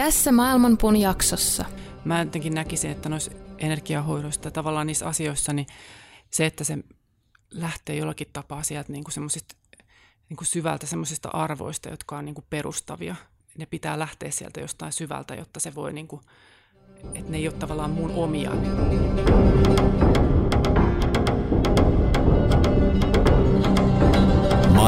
Tässä Maailmanpuun jaksossa. Mä jotenkin näkisin, että noissa energiahoidoista tavallaan niissä asioissa, niin se, että se lähtee jollakin tapaa sieltä niin kuin semmoisista niin kuin syvältä semmoisista arvoista, jotka on niin kuin perustavia. Ne pitää lähteä sieltä jostain syvältä, jotta se voi, niin kuin, että ne ei ole tavallaan mun omia.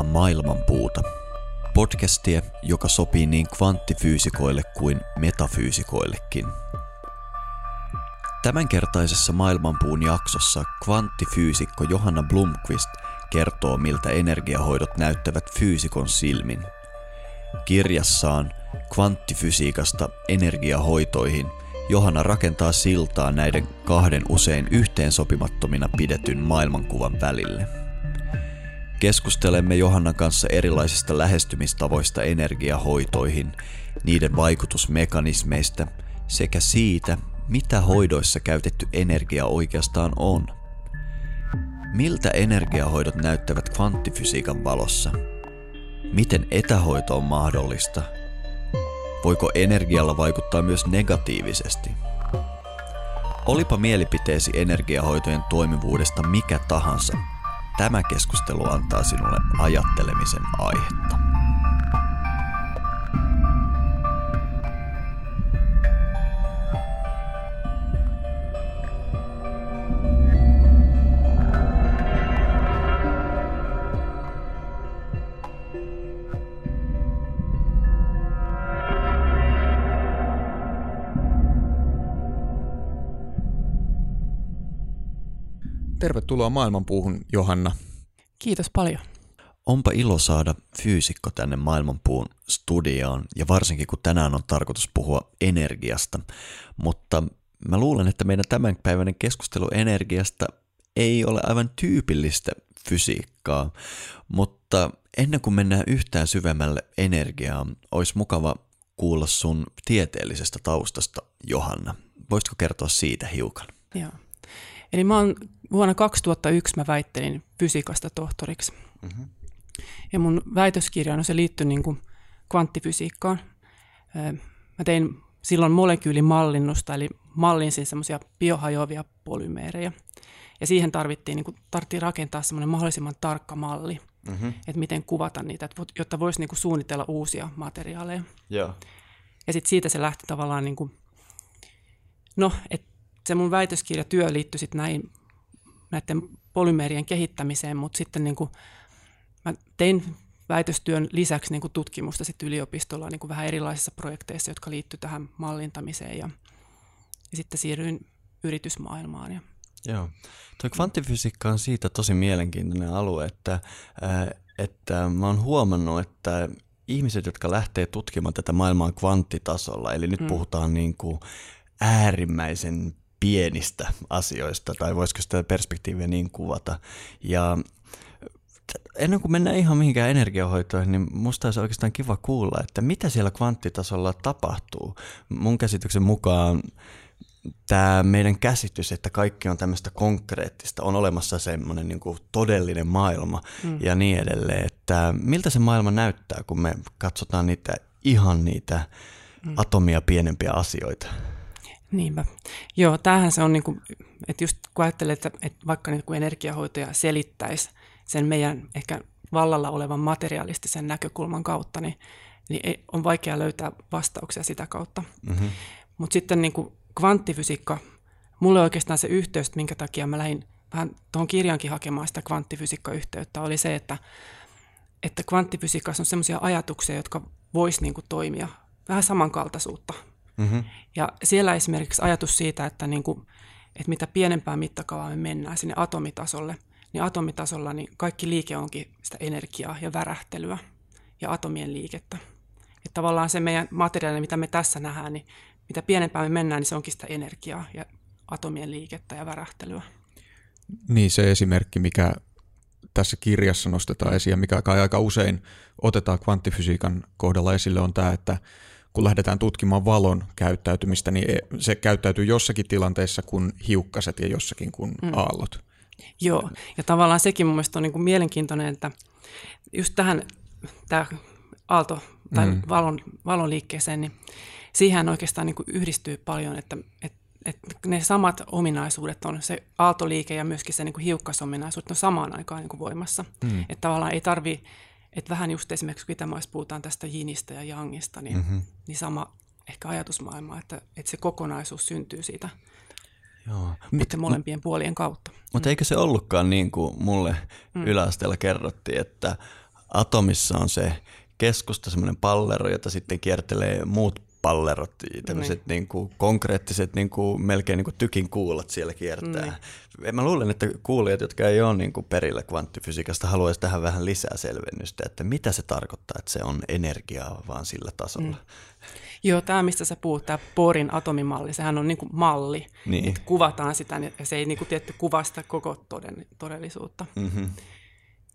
Kuuntelemaan Maailmanpuuta. Podcastia, joka sopii niin kvanttifyysikoille kuin metafyysikoillekin. Tämänkertaisessa Maailmanpuun jaksossa kvanttifyysikko Johanna Blomqvist kertoo, miltä energiahoidot näyttävät fyysikon silmin. Kirjassaan Kvanttifysiikasta energiahoitoihin Johanna rakentaa siltaa näiden kahden usein yhteensopimattomina pidetyn maailmankuvan välille. Keskustelemme Johannan kanssa erilaisista lähestymistavoista energiahoitoihin, niiden vaikutusmekanismeista sekä siitä, mitä hoidoissa käytetty energia oikeastaan on. Miltä energiahoidot näyttävät kvanttifysiikan valossa? Miten etähoito on mahdollista? Voiko energialla vaikuttaa myös negatiivisesti? Olipa mielipiteesi energiahoitojen toimivuudesta mikä tahansa – Tämä keskustelu antaa sinulle ajattelemisen aihetta. Tervetuloa Maailmanpuuhun, Johanna. Kiitos paljon. Onpa ilo saada fyysikko tänne Maailmanpuun studioon, ja varsinkin kun tänään on tarkoitus puhua energiasta. Mutta mä luulen, että meidän tämänpäiväinen keskustelu energiasta ei ole aivan tyypillistä fysiikkaa, mutta ennen kuin mennään yhtään syvemmälle energiaan, olisi mukava kuulla sun tieteellisestä taustasta, Johanna. Voisitko kertoa siitä hiukan? Joo. Eli mä oon, vuonna 2001 mä väittelin fysiikasta tohtoriksi. Mm-hmm. Ja mun väitöskirja on se liittyy niin kuin kvanttifysiikkaan. Mä tein silloin molekyylimallinnusta, eli mallinsin semmoisia biohajoavia polymeereja. Ja siihen tarvittiin, niin kuin, tarvittiin rakentaa semmoinen mahdollisimman tarkka malli, mm-hmm. että miten kuvata niitä, jotta voisi niin kuin, suunnitella uusia materiaaleja. Yeah. Ja sitten siitä se lähti tavallaan, niin kuin, no, että se mun väitöskirjatyö liittyi sitten näihin, näiden polymeerien kehittämiseen, mutta sitten niin kuin mä tein väitöstyön lisäksi niin kuin tutkimusta sitten yliopistolla niin kuin vähän erilaisissa projekteissa, jotka liittyy tähän mallintamiseen ja, ja sitten siirryin yritysmaailmaan. Ja. Joo. Tuo kvanttifysiikka on siitä tosi mielenkiintoinen alue, että, että mä oon huomannut, että ihmiset, jotka lähtee tutkimaan tätä maailmaa kvanttitasolla, eli nyt mm. puhutaan niin kuin äärimmäisen pienistä asioista, tai voisiko sitä perspektiiviä niin kuvata. Ja ennen kuin mennään ihan mihinkään energiahoitoihin, niin musta olisi oikeastaan kiva kuulla, että mitä siellä kvanttitasolla tapahtuu. Mun käsityksen mukaan tämä meidän käsitys, että kaikki on tämmöistä konkreettista, on olemassa semmoinen niin kuin todellinen maailma mm. ja niin edelleen, että miltä se maailma näyttää, kun me katsotaan niitä ihan niitä mm. atomia pienempiä asioita. Niinpä. Joo, tämähän se on, niin kuin, että just kun ajattelee, että, että vaikka niin kuin energiahoitaja selittäisi sen meidän ehkä vallalla olevan materialistisen näkökulman kautta, niin, niin on vaikea löytää vastauksia sitä kautta. Mm-hmm. Mutta sitten niin kuin kvanttifysiikka, mulle oikeastaan se yhteys, minkä takia mä lähdin vähän tuohon kirjankin hakemaan sitä kvanttifysiikka-yhteyttä, oli se, että, että kvanttifysiikassa on sellaisia ajatuksia, jotka vois niin kuin toimia vähän samankaltaisuutta. Mm-hmm. Ja siellä esimerkiksi ajatus siitä, että, niin kuin, että mitä pienempään mittakaavaan me mennään sinne atomitasolle, niin atomitasolla niin kaikki liike onkin sitä energiaa ja värähtelyä ja atomien liikettä. Että tavallaan se meidän materiaali, mitä me tässä nähdään, niin mitä pienempään me mennään, niin se onkin sitä energiaa ja atomien liikettä ja värähtelyä. Niin se esimerkki, mikä tässä kirjassa nostetaan esiin, mikä aika usein otetaan kvanttifysiikan kohdalla esille, on tämä, että kun lähdetään tutkimaan valon käyttäytymistä, niin se käyttäytyy jossakin tilanteessa kuin hiukkaset ja jossakin kuin mm. aallot. Joo, ja tavallaan sekin mun mielestä on niin kuin mielenkiintoinen, että just tähän tämä aalto tai mm. valon, valon liikkeeseen, niin siihen oikeastaan niin kuin yhdistyy paljon, että, että, että ne samat ominaisuudet on se aaltoliike ja myöskin se niin kuin hiukkasominaisuudet on samaan aikaan niin kuin voimassa. Mm. Että tavallaan ei tarvi, että vähän just esimerkiksi kun Itämaissa puhutaan tästä jinistä ja jangista, niin, mm-hmm. niin sama ehkä ajatusmaailma, että, että se kokonaisuus syntyy siitä Joo. Mutta molempien m- puolien kautta. Mutta mm. eikö se ollutkaan niin kuin mulle mm. yläasteella kerrottiin, että atomissa on se keskusta, semmoinen pallero, jota sitten kiertelee muut pallerot, tämmöiset niin. niin kuin konkreettiset, niin kuin, melkein niin kuin tykin kuulat siellä kiertää. Niin. Mä luulen, että kuulijat, jotka ei ole niin kuin perillä kvanttifysiikasta, haluaisi tähän vähän lisää selvennystä, että mitä se tarkoittaa, että se on energiaa vaan sillä tasolla. Mm. Joo, tämä mistä sä puhut, tämä Borin atomimalli, sehän on niin kuin malli, niin. että kuvataan sitä, ja se ei niin kuin tietty kuvasta koko toden, todellisuutta. Mm-hmm.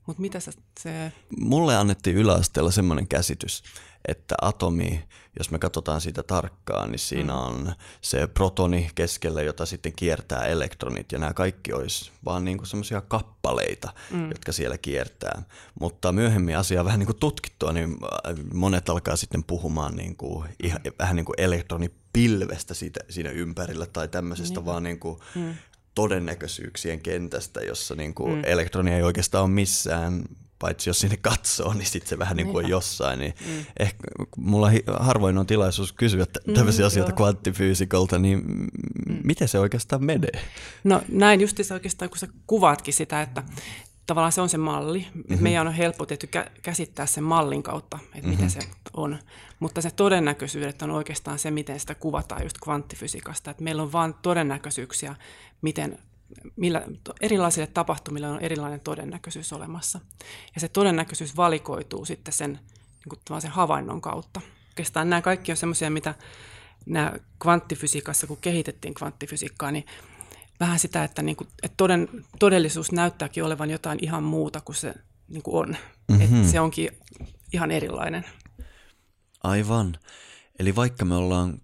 Mutta mitä sä, se... Mulle annettiin yläasteella semmoinen käsitys, että atomi, jos me katsotaan siitä tarkkaan, niin siinä mm. on se protoni keskellä, jota sitten kiertää elektronit, ja nämä kaikki olisi vaan niin kuin semmoisia kappaleita, mm. jotka siellä kiertää. Mutta myöhemmin asiaa vähän niin kuin tutkittua, niin monet alkaa sitten puhumaan niin kuin, ihan, vähän niin kuin elektronipilvestä siitä, siinä ympärillä tai tämmöisestä niin. vaan niin kuin mm todennäköisyyksien kentästä, jossa niin kuin mm. elektroni ei oikeastaan ole missään, paitsi jos sinne katsoo, niin sitten se vähän niin kuin on jossain. Niin mm. ehkä mulla harvoin on tilaisuus kysyä mm, tämmöisiä asioita joo. kvanttifyysikolta, niin mm. miten se oikeastaan menee? No näin justiinsa oikeastaan, kun sä kuvaatkin sitä, että tavallaan se on se malli. Mm-hmm. Meidän on helppo tietty käsittää sen mallin kautta, että mm-hmm. mitä se on. Mutta se todennäköisyydet on oikeastaan se, miten sitä kuvataan just kvanttifysiikasta. Että meillä on vain todennäköisyyksiä, miten millä, erilaisille tapahtumille on erilainen todennäköisyys olemassa. Ja se todennäköisyys valikoituu sitten sen, niin kuin sen havainnon kautta. Oikeastaan nämä kaikki on semmoisia, mitä nämä kvanttifysiikassa, kun kehitettiin kvanttifysiikkaa, niin vähän sitä, että, niin kuin, että toden, todellisuus näyttääkin olevan jotain ihan muuta kuin se niin kuin on. Mm-hmm. Että se onkin ihan erilainen. Aivan. Eli vaikka me ollaan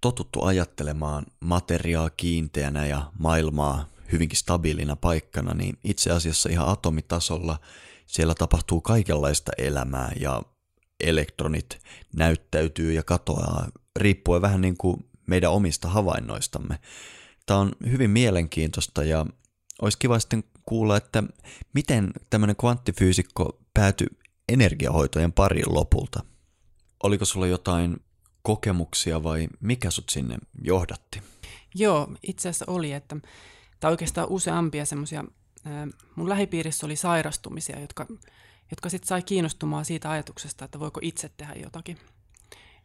totuttu ajattelemaan materiaa kiinteänä ja maailmaa hyvinkin stabiilina paikkana, niin itse asiassa ihan atomitasolla siellä tapahtuu kaikenlaista elämää ja elektronit näyttäytyy ja katoaa riippuen vähän niin kuin meidän omista havainnoistamme. Tämä on hyvin mielenkiintoista ja olisi kiva sitten kuulla, että miten tämmöinen kvanttifyysikko päätyi energiahoitojen pariin lopulta. Oliko sulla jotain kokemuksia vai mikä sut sinne johdatti? Joo, itse asiassa oli, että tai oikeastaan useampia semmoisia, mun lähipiirissä oli sairastumisia, jotka, jotka sitten sai kiinnostumaan siitä ajatuksesta, että voiko itse tehdä jotakin.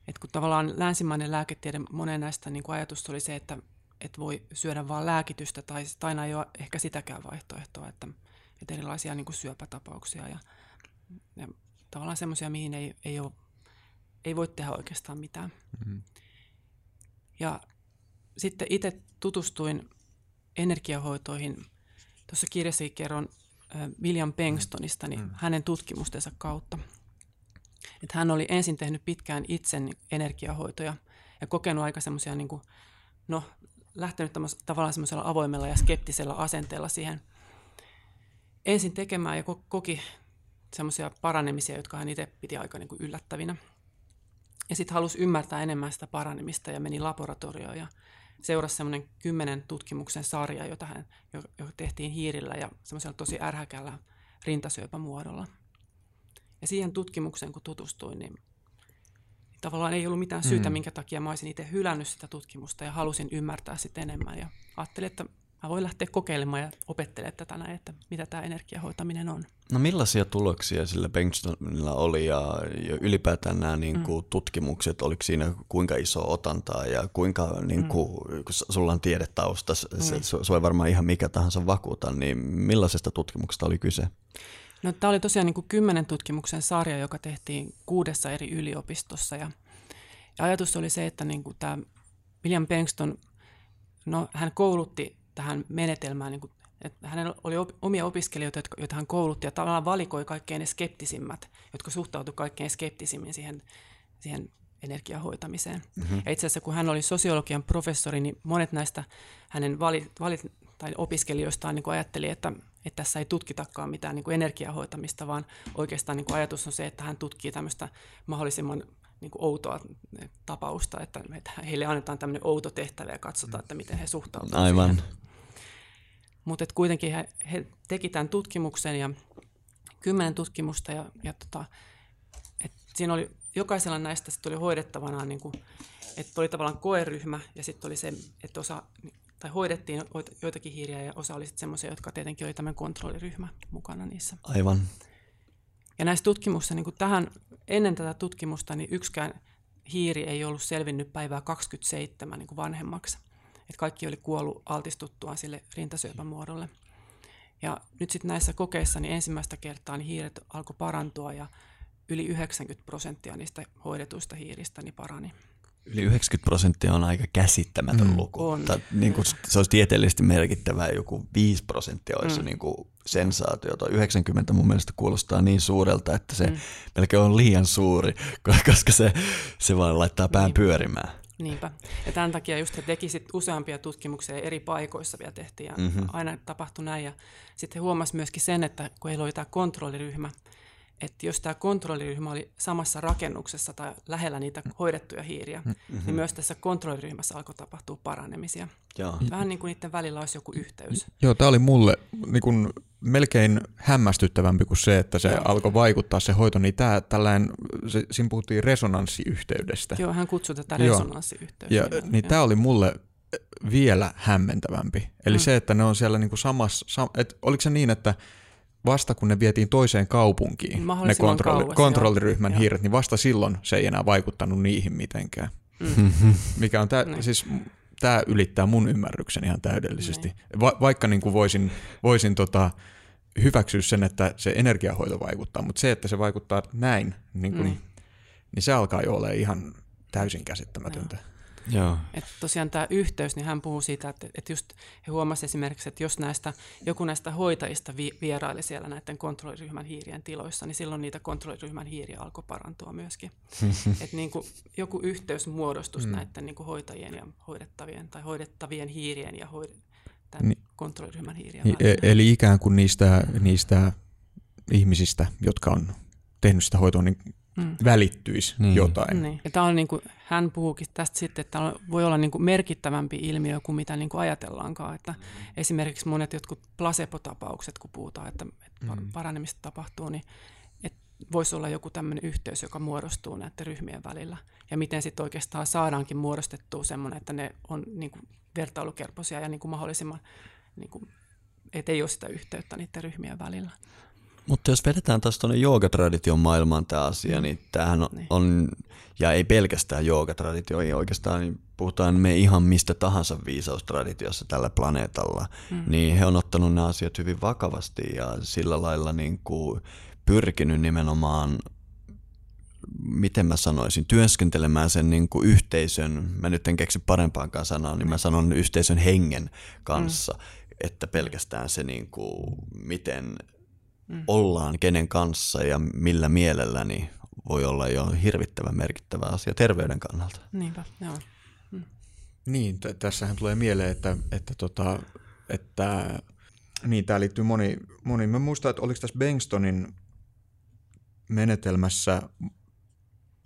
Et kun tavallaan länsimainen lääketiede, monen näistä niin ajatus oli se, että, että voi syödä vain lääkitystä, tai aina ei ole ehkä sitäkään vaihtoehtoa, että, että erilaisia niin kuin syöpätapauksia ja, ja tavallaan semmoisia, mihin ei, ei, ole, ei voi tehdä oikeastaan mitään. Mm-hmm. Ja sitten itse tutustuin energiahoitoihin. Tuossa kirjassa kerron William Bengstonista niin mm. hänen tutkimustensa kautta. Että hän oli ensin tehnyt pitkään itse energiahoitoja ja kokenut aika semmoisia, niin kuin, no lähtenyt tavallaan semmoisella avoimella ja skeptisellä asenteella siihen ensin tekemään ja koki semmoisia paranemisia, jotka hän itse piti aika niin kuin yllättävinä. Ja sitten halusi ymmärtää enemmän sitä paranemista ja meni laboratorioon ja seurasi semmoinen kymmenen tutkimuksen sarja, jota hän, jo, tehtiin hiirillä ja semmoisella tosi ärhäkällä rintasyöpämuodolla. Ja siihen tutkimukseen, kun tutustuin, niin tavallaan ei ollut mitään syytä, mm. minkä takia mä olisin itse hylännyt sitä tutkimusta ja halusin ymmärtää sitä enemmän. Ja ajattelin, että mä voin lähteä kokeilemaan ja opettelemaan tätä näin, että mitä tämä energiahoitaminen on. No millaisia tuloksia sillä Bengtsonilla oli ja, ylipäätään nämä niin kuin, mm. tutkimukset, oliko siinä kuinka iso otantaa ja kuinka, niin kuin, mm. kun sulla on tiedetausta, se, mm. se, se voi varmaan ihan mikä tahansa vakuuta, niin millaisesta tutkimuksesta oli kyse? No, tämä oli tosiaan niin kuin kymmenen tutkimuksen sarja, joka tehtiin kuudessa eri yliopistossa ja, ja ajatus oli se, että niin kuin tämä William Bengston, no, hän koulutti tähän menetelmään, niin kuin, että hänellä oli op, omia opiskelijoita, jotka, joita hän koulutti ja tavallaan valikoi kaikkein ne skeptisimmät, jotka suhtautuivat kaikkein skeptisimmin siihen, siihen energiahoitamiseen. Mm-hmm. Ja itse asiassa kun hän oli sosiologian professori, niin monet näistä hänen valit, valit, tai opiskelijoistaan niin ajatteli, että, että tässä ei tutkitakaan mitään niin kuin energiahoitamista, vaan oikeastaan niin kuin ajatus on se, että hän tutkii tämmöistä mahdollisimman niin kuin outoa tapausta, että, että heille annetaan tämmöinen outo tehtävä ja katsotaan, että miten he suhtautuvat Aivan. siihen. Mutta kuitenkin he, he teki tämän tutkimuksen ja kymmenen tutkimusta ja, ja tota, et siinä oli jokaisella näistä sit oli hoidettavana, niin kuin, että oli tavallaan koeryhmä ja sitten oli se, että osa, tai hoidettiin joitakin hiiriä ja osa oli sitten semmoisia, jotka tietenkin oli tämän kontrolliryhmä mukana niissä. Aivan. Ja näissä tutkimuksissa, niin tähän, ennen tätä tutkimusta, niin yksikään hiiri ei ollut selvinnyt päivää 27 niin kuin vanhemmaksi. Et kaikki oli kuollut altistuttuaan sille rintasyöpämuodolle. Ja nyt sitten näissä kokeissa niin ensimmäistä kertaa niin hiiret alkoi parantua ja yli 90 prosenttia niistä hoidetuista hiiristä niin parani. Yli 90 prosenttia on aika käsittämätön mm. luku. On. Tai, niin kuin, se olisi tieteellisesti merkittävää, joku 5 prosenttia olisi mm. niin kuin sensaatiota. 90 mun mielestä kuulostaa niin suurelta, että se mm. melkein on liian suuri, koska se, se vaan laittaa pään niin. pyörimään. Niinpä. Ja tämän takia just he teki sit useampia tutkimuksia eri paikoissa vielä tehtiin ja mm-hmm. aina tapahtui näin. Ja sitten he huomasivat myöskin sen, että kun heillä oli tämä kontrolliryhmä, että jos tämä kontrolliryhmä oli samassa rakennuksessa tai lähellä niitä hoidettuja hiiriä, mm-hmm. niin myös tässä kontrolliryhmässä alkoi tapahtua paranemisia. Joo. Vähän niin kuin niiden välillä olisi joku yhteys. Joo, tämä oli mulle niin kuin melkein hämmästyttävämpi kuin se, että se Joo. alkoi vaikuttaa se hoito, niin tämä tällainen, se, siinä puhuttiin resonanssiyhteydestä. Joo, hän kutsui tätä resonanssiyhteyttä. Ja, niin tämä oli mulle vielä hämmentävämpi. Eli mm. se, että ne on siellä niin kuin samassa, sam, et, oliko se niin, että vasta kun ne vietiin toiseen kaupunkiin, ne kontrolli, kauas, kontrolliryhmän joo. hiiret, niin vasta silloin se ei enää vaikuttanut niihin mitenkään. Mm. Mikä on tää, niin. siis tämä ylittää mun ymmärryksen ihan täydellisesti. Niin. Va- vaikka niin kuin voisin, voisin tota, hyväksyä sen, että se energiahoito vaikuttaa, mutta se, että se vaikuttaa näin, niin, kuin, niin. niin se alkaa jo olla ihan täysin käsittämätöntä. Joo. Joo. Että tosiaan tämä yhteys, niin hän puhuu siitä, että, että just he huomasivat esimerkiksi, että jos näistä, joku näistä hoitajista vi, vieraili siellä näiden kontrolliryhmän hiirien tiloissa, niin silloin niitä kontrolliryhmän hiiriä alkoi parantua myöskin. että niin kuin joku yhteys muodostus mm. näiden niin kuin hoitajien ja hoidettavien tai hoidettavien hiirien ja hoid, tämän niin, kontrolliryhmän hiirien niin. Eli ikään kuin niistä, niistä ihmisistä, jotka on tehnyt sitä hoitoa, niin mm. välittyisi niin. jotain. Niin. Ja tämä on niin kuin, hän puhuukin tästä sitten, että tämä voi olla niin kuin merkittävämpi ilmiö kuin mitä niin kuin ajatellaankaan. Että mm. Esimerkiksi monet jotkut placebo-tapaukset, kun puhutaan, että, että mm. paranemista tapahtuu, niin että voisi olla joku tämmöinen yhteys, joka muodostuu näiden ryhmien välillä. Ja miten sitten oikeastaan saadaankin muodostettua semmoinen, että ne on niin kuin vertailukelpoisia ja niin kuin mahdollisimman, niin kuin, että ei ole sitä yhteyttä niiden ryhmien välillä. Mutta jos vedetään taas tuonne joogatradition maailmaan tämä asia, mm. niin tämähän on, niin. on, ja ei pelkästään joogatraditio, ei oikeastaan, niin puhutaan me ihan mistä tahansa viisaustraditiossa tällä planeetalla, mm. niin he on ottanut nämä asiat hyvin vakavasti ja sillä lailla niin kuin pyrkinyt nimenomaan miten mä sanoisin, työskentelemään sen niin kuin yhteisön, mä nyt en keksi parempaakaan sanaa, niin mä sanon yhteisön hengen kanssa, mm. että pelkästään se, niin kuin, miten mm. ollaan kenen kanssa ja millä mielellä, niin voi olla jo hirvittävän merkittävä asia terveyden kannalta. Niinpä, joo. Mm. Niin, t- tässähän tulee mieleen, että, että, tota, että niin, tämä liittyy moni, moni. Mä muistan, että oliko tässä Bengstonin menetelmässä,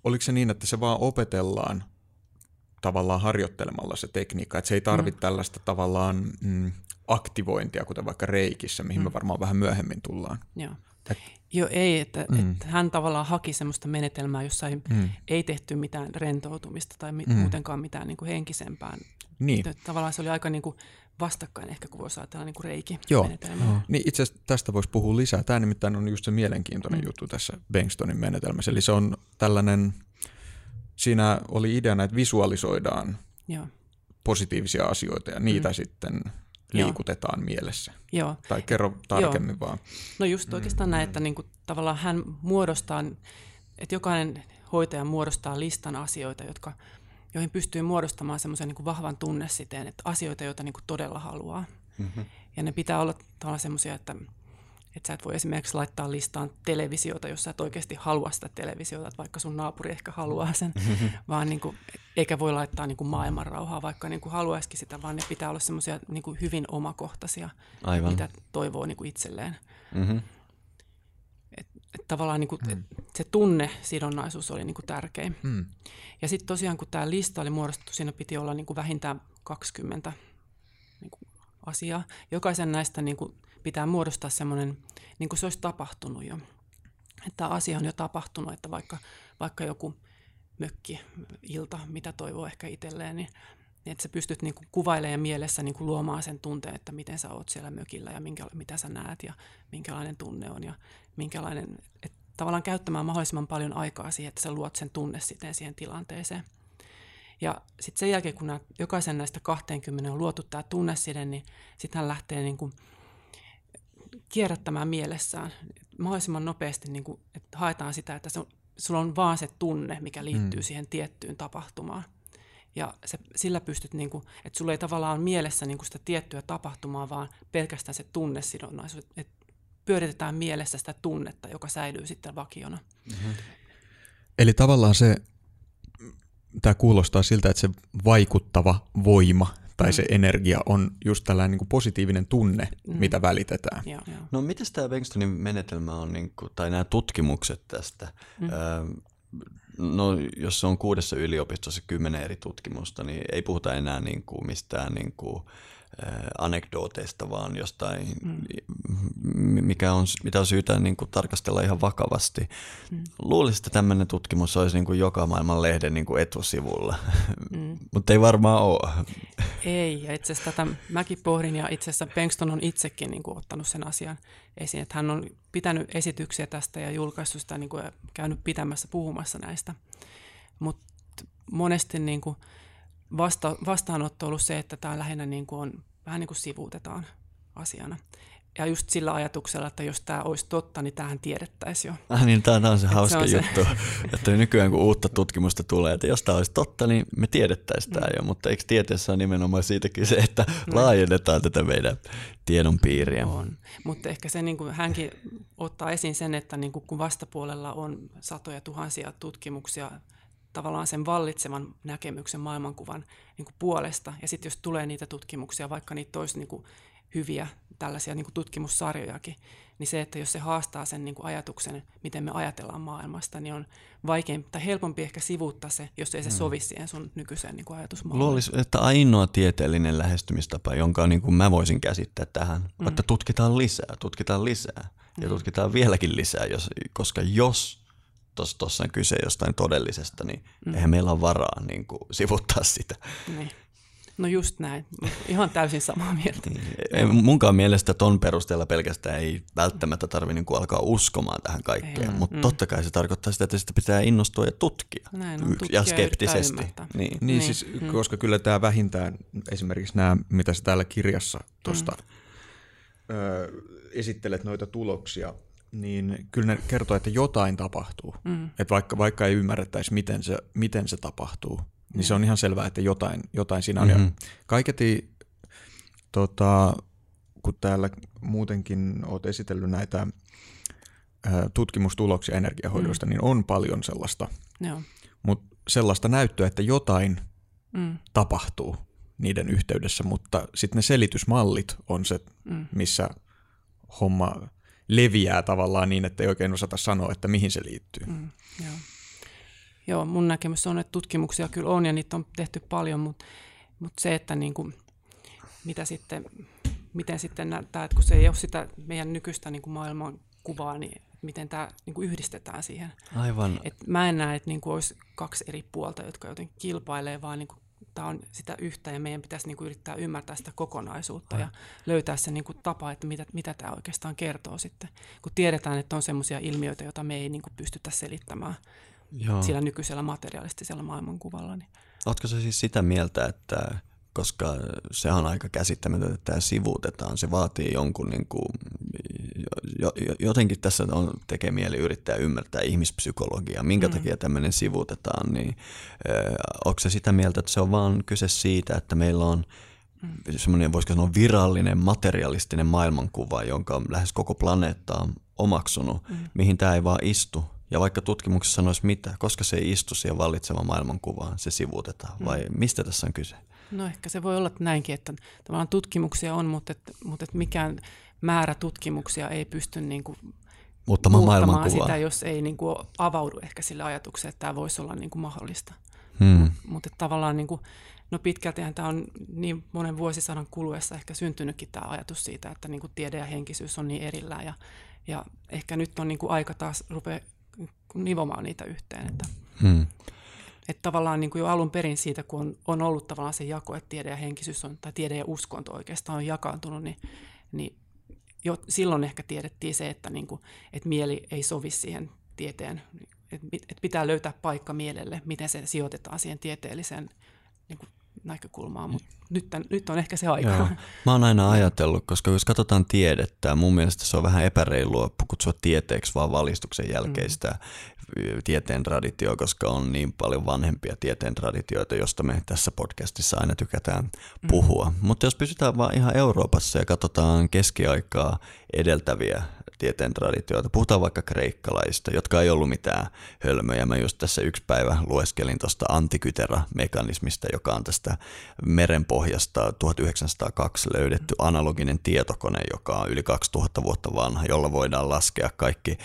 oliko se niin, että se vaan opetellaan tavallaan harjoittelemalla se tekniikka, että se ei tarvitse mm. tällaista tavallaan mm, aktivointia, kuten vaikka reikissä, mihin mm. me varmaan vähän myöhemmin tullaan. Joo. Et, Joo, ei, että, mm. että hän tavallaan haki semmoista menetelmää, jossa ei, mm. ei tehty mitään rentoutumista tai mi- mm. muutenkaan mitään niin kuin henkisempään. Niin. Että tavallaan se oli aika niin kuin vastakkain ehkä, kun voisi ajatella niin kuin reiki Joo. Niin itse asiassa tästä voisi puhua lisää. Tämä nimittäin on just se mielenkiintoinen mm. juttu tässä Bengstonin menetelmässä. Eli se on tällainen, siinä oli ideana, että visualisoidaan Joo. positiivisia asioita ja niitä mm. sitten liikutetaan Joo. mielessä. Joo. Tai kerro tarkemmin Joo. vaan. No just oikeastaan mm. näin, että niin kuin, tavallaan hän muodostaa, että jokainen hoitaja muodostaa listan asioita, jotka, joihin pystyy muodostamaan semmoisen niin vahvan tunnesiteen, että asioita, joita niin kuin todella haluaa. Mm-hmm. Ja ne pitää olla tavallaan semmoisia, että että sä et voi esimerkiksi laittaa listaan televisiota, jos sä et oikeasti halua sitä televisiota, että vaikka sun naapuri ehkä haluaa sen, vaan niin kuin, eikä voi laittaa niin kuin maailmanrauhaa, vaikka niin kuin haluaisikin sitä, vaan ne pitää olla semmoisia niin kuin hyvin omakohtaisia, Aivan. mitä toivoo niin kuin itselleen. Mm-hmm. Et, et tavallaan niin kuin, mm. et se tunnesidonnaisuus oli niin kuin tärkein. Mm. Ja sitten tosiaan, kun tämä lista oli muodostettu, siinä piti olla niin kuin vähintään 20 niin kuin asiaa. Jokaisen näistä niin kuin pitää muodostaa semmoinen, niin kuin se olisi tapahtunut jo. Että asia on jo tapahtunut, että vaikka, vaikka joku mökki, ilta, mitä toivoo ehkä itselleen, niin, niin että sä pystyt niin kuin kuvailemaan mielessä niin kuin luomaan sen tunteen, että miten sä oot siellä mökillä ja minkä, mitä sä näet ja minkälainen tunne on ja minkälainen, että tavallaan käyttämään mahdollisimman paljon aikaa siihen, että sä luot sen tunne siten siihen tilanteeseen. Ja sitten sen jälkeen, kun nämä, jokaisen näistä 20 on luotu tämä tunneside, niin sitten hän lähtee niin kuin kierrättämään mielessään mahdollisimman nopeasti, niin kuin, että haetaan sitä, että se on, sulla on vaan se tunne, mikä liittyy mm. siihen tiettyyn tapahtumaan. Ja se, sillä pystyt, niin kuin, että sulla ei tavallaan mielessä niin kuin sitä tiettyä tapahtumaa, vaan pelkästään se tunnesidonnaisuus. Että pyöritetään mielessä sitä tunnetta, joka säilyy sitten vakiona. Mm-hmm. Eli tavallaan se, tämä kuulostaa siltä, että se vaikuttava voima tai mm. se energia on just tällainen niin kuin positiivinen tunne, mm. mitä välitetään. Joo, joo. No miten tämä Bengstonin menetelmä on, niin kuin, tai nämä tutkimukset tästä, mm. öö, no jos se on kuudessa yliopistossa kymmenen eri tutkimusta, niin ei puhuta enää niin kuin mistään niin kuin, anekdooteista, vaan jostain, mm. mikä on, mitä on syytä niin kuin, tarkastella ihan vakavasti. Mm. Luulisin, että tämmöinen tutkimus olisi niin kuin, joka maailman lehden niin kuin etusivulla, mm. mutta ei varmaan ole. Ei, ja itse asiassa tätä mäkin pohdin, ja itse asiassa Bengston on itsekin niin kuin, ottanut sen asian esiin, että hän on pitänyt esityksiä tästä ja julkaissut sitä niin kuin, ja käynyt pitämässä puhumassa näistä. Mutta monesti niin kuin, vasta, vastaanotto on ollut se, että tämä lähinnä niin kuin on, vähän niin kuin sivuutetaan asiana. Ja just sillä ajatuksella, että jos tämä olisi totta, niin tähän tiedettäisiin jo. Ah, niin tämä on se hauska se on juttu, se. että nykyään kun uutta tutkimusta tulee, että jos tämä olisi totta, niin me tiedettäisiin tämä mm. jo, mutta eikö tieteessä ole nimenomaan siitä kyse, että no. laajennetaan tätä meidän tiedon piiriä? On, mutta ehkä se niin kuin hänkin ottaa esiin sen, että niin kuin kun vastapuolella on satoja tuhansia tutkimuksia tavallaan sen vallitsevan näkemyksen maailmankuvan niin kuin puolesta. Ja sitten jos tulee niitä tutkimuksia, vaikka niitä olisi niin kuin hyviä tällaisia niin kuin tutkimussarjojakin, niin se, että jos se haastaa sen niin kuin ajatuksen, miten me ajatellaan maailmasta, niin on vaikeampi tai helpompi ehkä sivuuttaa se, jos ei se mm. sovi siihen sun nykyiseen niin kuin ajatusmaailmaan. Luulisi, että ainoa tieteellinen lähestymistapa, jonka niin kuin mä voisin käsittää tähän, mm. että tutkitaan lisää, tutkitaan lisää ja mm. tutkitaan vieläkin lisää, jos, koska jos tuossa on kyse jostain todellisesta, niin mm. eihän meillä ole varaa niin kuin, sivuttaa sitä. Niin. No just näin. Ihan täysin samaa mieltä. Niin. Munkaan mielestä ton perusteella pelkästään ei välttämättä tarvitse niin alkaa uskomaan tähän kaikkeen, mutta mm. totta kai se tarkoittaa sitä, että sitä pitää innostua ja tutkia. Näin on, ja skeptisesti. Niin. niin, niin siis, mm. koska kyllä tämä vähintään, esimerkiksi nämä, mitä sä täällä kirjassa tuosta mm. ö, esittelet noita tuloksia, niin kyllä ne kertoo, että jotain tapahtuu. Mm. Että vaikka, vaikka ei ymmärrettäisi, miten se, miten se tapahtuu, niin mm. se on ihan selvää, että jotain, jotain siinä on. Mm-hmm. Ja kaiketi, tota, kun täällä muutenkin olet esitellyt näitä ä, tutkimustuloksia energiahoidosta, mm. niin on paljon sellaista. Mutta sellaista näyttöä, että jotain mm. tapahtuu niiden yhteydessä, mutta sitten ne selitysmallit on se, mm. missä homma leviää tavallaan niin, että ei oikein osata sanoa, että mihin se liittyy. Mm, joo. joo, mun näkemys on, että tutkimuksia kyllä on ja niitä on tehty paljon, mutta, mutta se, että niin kuin, mitä sitten, miten sitten näyttää, että kun se ei ole sitä meidän nykyistä niin kuin maailman kuvaa, niin miten tämä niin kuin yhdistetään siihen. Aivan. Et mä en näe, että niin kuin olisi kaksi eri puolta, jotka jotenkin kilpailee, vaan niin kuin tämä on sitä yhtä ja meidän pitäisi niin kuin yrittää ymmärtää sitä kokonaisuutta ja löytää se niin kuin tapa, että mitä, mitä tämä oikeastaan kertoo sitten. Kun tiedetään, että on sellaisia ilmiöitä, joita me ei niin kuin pystytä selittämään Joo. sillä nykyisellä materialistisella maailmankuvalla. Niin. Oletko se siis sitä mieltä, että koska se on aika käsittämätöntä, että tämä sivuutetaan. Se vaatii jonkun, niin kuin, jotenkin tässä on tekee mieli yrittää ymmärtää ihmispsykologiaa, minkä mm. takia tämmöinen sivuutetaan, niin äh, onko se sitä mieltä, että se on vaan kyse siitä, että meillä on mm. semmoinen, voisiko sanoa, virallinen, materialistinen maailmankuva, jonka lähes koko planeetta on omaksunut, mm. mihin tämä ei vaan istu. Ja vaikka tutkimuksessa sanoisi mitä, koska se ei istu siihen vallitsevaan maailmankuvaan, se sivuutetaan. Vai mm. mistä tässä on kyse? No ehkä se voi olla näinkin, että tavallaan tutkimuksia on, mutta, et, mutta et mikään määrä tutkimuksia ei pysty niin kuin muuttamaan maailmankuvaa. sitä, jos ei niin kuin avaudu ehkä sille ajatukselle, että tämä voisi olla niin kuin mahdollista. Hmm. Mutta tavallaan niin kuin, no pitkältihän tämä on niin monen vuosisadan kuluessa ehkä syntynytkin tämä ajatus siitä, että niin kuin tiede ja henkisyys on niin erillään ja, ja ehkä nyt on niin kuin aika taas rupea nivomaan niitä yhteen. Että, hmm. Että tavallaan niin kuin jo alun perin siitä, kun on, on ollut tavallaan se jako, että tiede ja henkisyys on, tai tiede ja uskonto oikeastaan on jakaantunut, niin, niin jo silloin ehkä tiedettiin se, että, niin kuin, että mieli ei sovi siihen tieteen, että, pitää löytää paikka mielelle, miten se sijoitetaan siihen tieteelliseen niin kuin näkökulmaa, mutta nyt, nyt on ehkä se aika. Joo. Mä oon aina ajatellut, koska jos katsotaan tiedettä, mun mielestä se on vähän epäreilua kutsua tieteeksi vaan valistuksen jälkeistä mm. tieteen traditio, koska on niin paljon vanhempia tieteen traditioita, josta me tässä podcastissa aina tykätään mm. puhua. Mm. Mutta jos pysytään vaan ihan Euroopassa ja katsotaan keskiaikaa edeltäviä tieteen traditioita. Puhutaan vaikka kreikkalaista, jotka ei ollut mitään hölmöjä. Mä just tässä yksi päivä lueskelin tuosta antikytera-mekanismista, joka on tästä merenpohjasta 1902 löydetty analoginen tietokone, joka on yli 2000 vuotta vanha, jolla voidaan laskea kaikki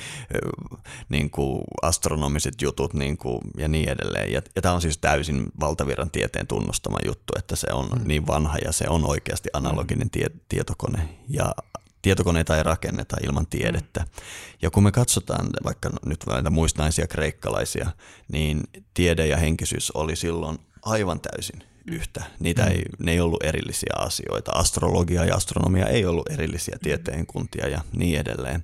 niin kuin astronomiset jutut niin kuin, ja niin edelleen. Ja, ja tämä on siis täysin valtavirran tieteen tunnustama juttu, että se on mm. niin vanha ja se on oikeasti analoginen tie, tietokone. Ja tietokoneita ei rakenneta ilman tiedettä. Mm. Ja kun me katsotaan vaikka nyt näitä muistaisia kreikkalaisia, niin tiede ja henkisyys oli silloin aivan täysin yhtä. Niitä ei, mm. ne ei ollut erillisiä asioita. Astrologia ja astronomia ei ollut erillisiä mm. tieteenkuntia ja niin edelleen.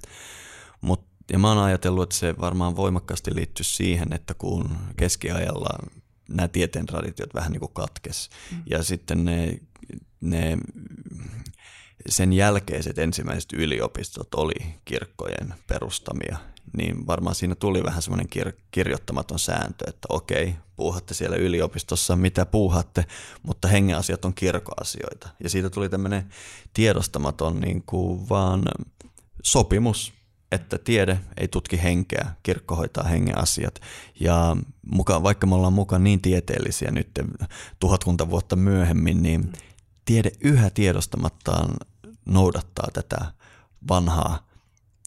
Mut, ja mä oon ajatellut, että se varmaan voimakkaasti liittyy siihen, että kun keskiajalla nämä tieteen traditiot vähän niin kuin katkes. Mm. Ja sitten ne, ne sen jälkeiset ensimmäiset yliopistot oli kirkkojen perustamia, niin varmaan siinä tuli vähän semmoinen kir- kirjoittamaton sääntö, että okei, puuhatte siellä yliopistossa, mitä puuhatte, mutta hengenasiat on kirkoasioita. Ja siitä tuli tämmöinen tiedostamaton niin kuin vaan sopimus, että tiede ei tutki henkeä, kirkko hoitaa hengen asiat. Ja muka, vaikka me ollaan mukaan niin tieteellisiä nyt tuhatkunta vuotta myöhemmin, niin tiede yhä tiedostamattaan noudattaa tätä vanhaa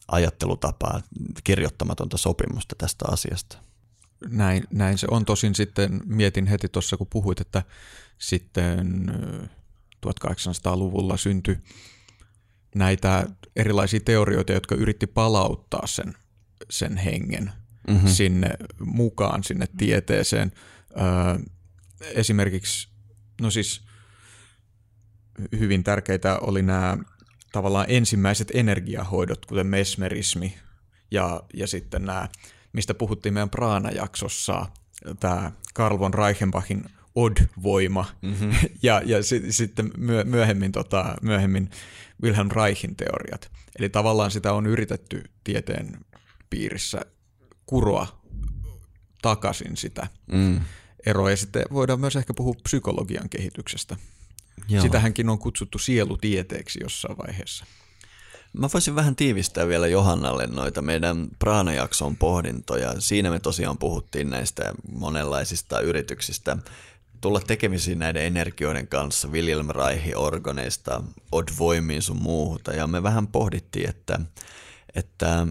ajattelutapaa, kirjoittamatonta sopimusta tästä asiasta. Näin, näin se on. Tosin sitten mietin heti tuossa, kun puhuit, että sitten 1800-luvulla syntyi näitä erilaisia teorioita, jotka yritti palauttaa sen, sen hengen mm-hmm. sinne mukaan, sinne tieteeseen. Öö, esimerkiksi, no siis hyvin tärkeitä oli nämä tavallaan ensimmäiset energiahoidot, kuten mesmerismi ja, ja sitten nämä, mistä puhuttiin meidän Praana-jaksossa, tämä Karl von Reichenbachin Odd-voima mm-hmm. ja, ja sitten myö- myöhemmin, tota, myöhemmin Wilhelm Reichin teoriat. Eli tavallaan sitä on yritetty tieteen piirissä kuroa takaisin sitä mm. eroa. Ja sitten voidaan myös ehkä puhua psykologian kehityksestä. Joo. Sitähänkin on kutsuttu sielutieteeksi jossain vaiheessa. Mä voisin vähän tiivistää vielä Johannalle noita meidän Praana-jakson pohdintoja. Siinä me tosiaan puhuttiin näistä monenlaisista yrityksistä tulla tekemisiin näiden energioiden kanssa, William Reichi organeista, Odd Voimiin sun muuta. Ja me vähän pohdittiin, että, että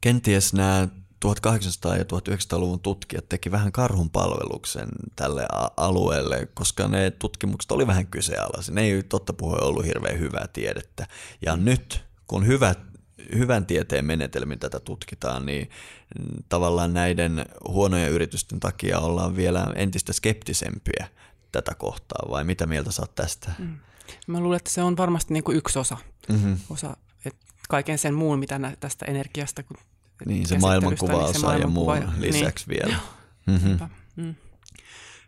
kenties nämä 1800- ja 1900-luvun tutkijat teki vähän karhun palveluksen tälle alueelle, koska ne tutkimukset oli vähän kyseenalaisia. Ne ei totta puhuen ollut hirveän hyvää tiedettä. Ja nyt, kun hyvät hyvän tieteen menetelmin tätä tutkitaan, niin tavallaan näiden huonojen yritysten takia ollaan vielä entistä skeptisempiä tätä kohtaa, vai mitä mieltä saat tästä? Mm. Mä luulen, että se on varmasti niin kuin yksi osa, mm-hmm. osa että kaiken sen muun, mitä nä- tästä energiasta. Kun niin, se maailmankuva niin ja muu ja, lisäksi niin. vielä. Mm-hmm. Mm.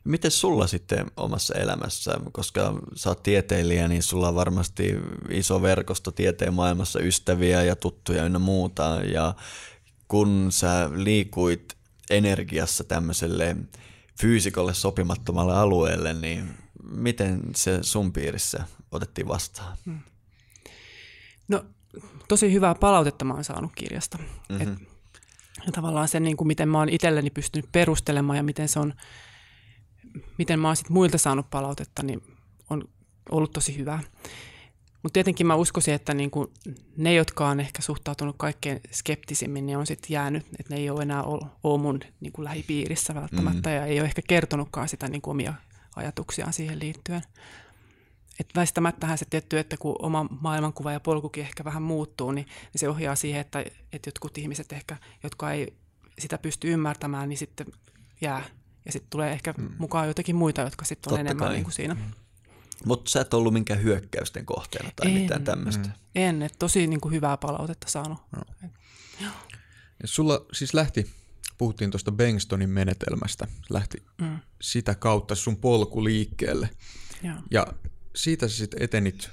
Miten sulla sitten omassa elämässä, koska sä oot tieteilijä, niin sulla on varmasti iso verkosto tieteen maailmassa ystäviä ja tuttuja ynnä muuta. Ja kun sä liikuit energiassa tämmöiselle fyysikolle sopimattomalle alueelle, niin miten se sun piirissä otettiin vastaan? No tosi hyvää palautetta mä oon saanut kirjasta. Mm-hmm. Et, ja tavallaan se, niin kuin miten mä oon itselleni pystynyt perustelemaan ja miten se on, miten mä oon sit muilta saanut palautetta, niin on ollut tosi hyvää. Mutta tietenkin mä uskoisin, että niin kuin ne, jotka on ehkä suhtautunut kaikkein skeptisimmin, niin on sitten jäänyt, että ne ei ole enää ole mun niin kuin lähipiirissä välttämättä mm. ja ei ole ehkä kertonutkaan sitä niin kuin omia ajatuksiaan siihen liittyen. Et väistämättähän se tietty, että kun oma maailmankuva ja polkukin ehkä vähän muuttuu, niin, niin se ohjaa siihen, että, että jotkut ihmiset ehkä, jotka ei sitä pysty ymmärtämään, niin sitten jää. Ja sitten tulee ehkä mm. mukaan jotakin muita, jotka sitten on Totta enemmän niin kuin siinä. Mm. Mutta sä et ollut minkään hyökkäysten kohteena tai en, mitään tämmöistä. Mm. En, että tosi niin kuin hyvää palautetta saanut. No. Ja sulla siis lähti, puhuttiin tuosta Bengstonin menetelmästä, lähti mm. sitä kautta sun polku liikkeelle. Ja, ja siitä sä sitten etenit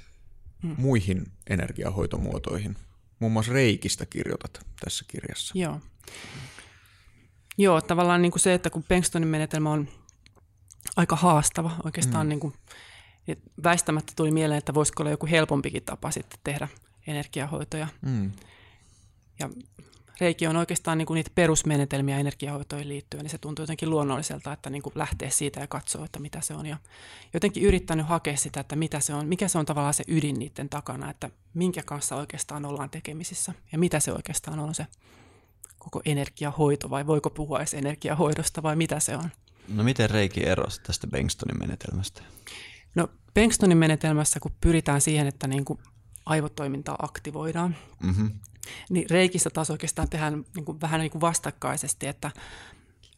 mm. muihin energiahoitomuotoihin. Muun muassa reikistä kirjoitat tässä kirjassa. Joo. Joo, tavallaan niin kuin se, että kun Bengstonin menetelmä on aika haastava oikeastaan, mm. niin kuin, väistämättä tuli mieleen, että voisiko olla joku helpompikin tapa sitten tehdä energiahoitoja. Mm. Ja reiki on oikeastaan niin kuin niitä perusmenetelmiä energiahoitoihin liittyen, niin se tuntuu jotenkin luonnolliselta, että niin kuin lähtee siitä ja katsoo, että mitä se on. Ja jotenkin yrittänyt hakea sitä, että mitä se on, mikä se on tavallaan se ydin niiden takana, että minkä kanssa oikeastaan ollaan tekemisissä ja mitä se oikeastaan on se koko energiahoito vai voiko puhua edes energiahoidosta vai mitä se on. No miten reiki erosi tästä Bengstonin menetelmästä? No Bengstonin menetelmässä, kun pyritään siihen, että niin kuin aivotoimintaa aktivoidaan, mm-hmm niin reikissä taas oikeastaan tehdään niin kuin, vähän niin kuin vastakkaisesti, että,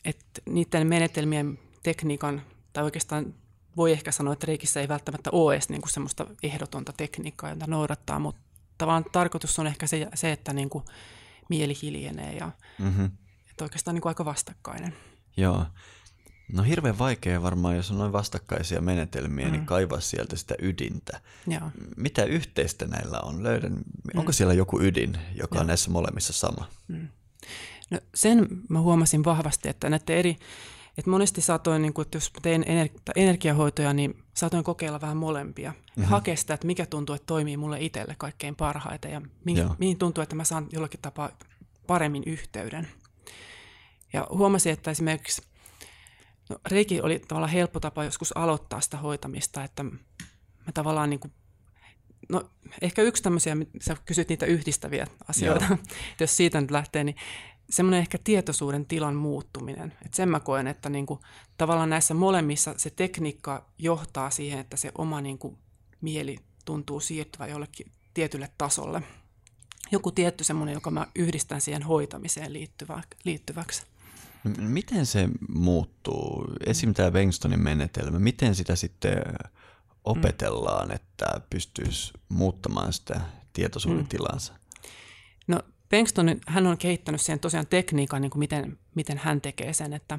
että niiden menetelmien tekniikan, tai oikeastaan voi ehkä sanoa, että reikissä ei välttämättä ole edes niin kuin semmoista ehdotonta tekniikkaa, jota noudattaa, mutta tavallaan tarkoitus on ehkä se, se että niin kuin mieli hiljenee ja mm-hmm. että oikeastaan niin kuin aika vastakkainen. Joo. No hirveän vaikea varmaan, jos on noin vastakkaisia menetelmiä, niin mm. niin kaivaa sieltä sitä ydintä. Joo. Mitä yhteistä näillä on? Löydän, mm. onko siellä joku ydin, joka Joo. on näissä molemmissa sama? Mm. No sen mä huomasin vahvasti, että näiden eri, että monesti saatoin, niin kuin, että jos tein energiahoitoja, niin saatoin kokeilla vähän molempia. Mm-hmm. Ja hakea sitä, että mikä tuntuu, että toimii mulle itselle kaikkein parhaiten ja mihin, mihin tuntuu, että mä saan jollakin tapaa paremmin yhteyden. Ja huomasin, että esimerkiksi No, reiki oli tavallaan helppo tapa joskus aloittaa sitä hoitamista, että mä tavallaan niin kuin, no ehkä yksi tämmöisiä, sä kysyt niitä yhdistäviä asioita, jos siitä nyt lähtee, niin semmoinen ehkä tietoisuuden tilan muuttuminen. että sen mä koen, että niin kuin, tavallaan näissä molemmissa se tekniikka johtaa siihen, että se oma niin kuin, mieli tuntuu siirtyvä jollekin tietylle tasolle. Joku tietty semmoinen, joka mä yhdistän siihen hoitamiseen liittyvä, liittyväksi. Miten se muuttuu? Esim. tämä Bengstonin menetelmä, miten sitä sitten opetellaan, että pystyisi muuttamaan sitä tietoisuuden mm. tilansa? No Bengston, hän on kehittänyt siihen tosiaan tekniikan, niin kuin miten, miten hän tekee sen, että,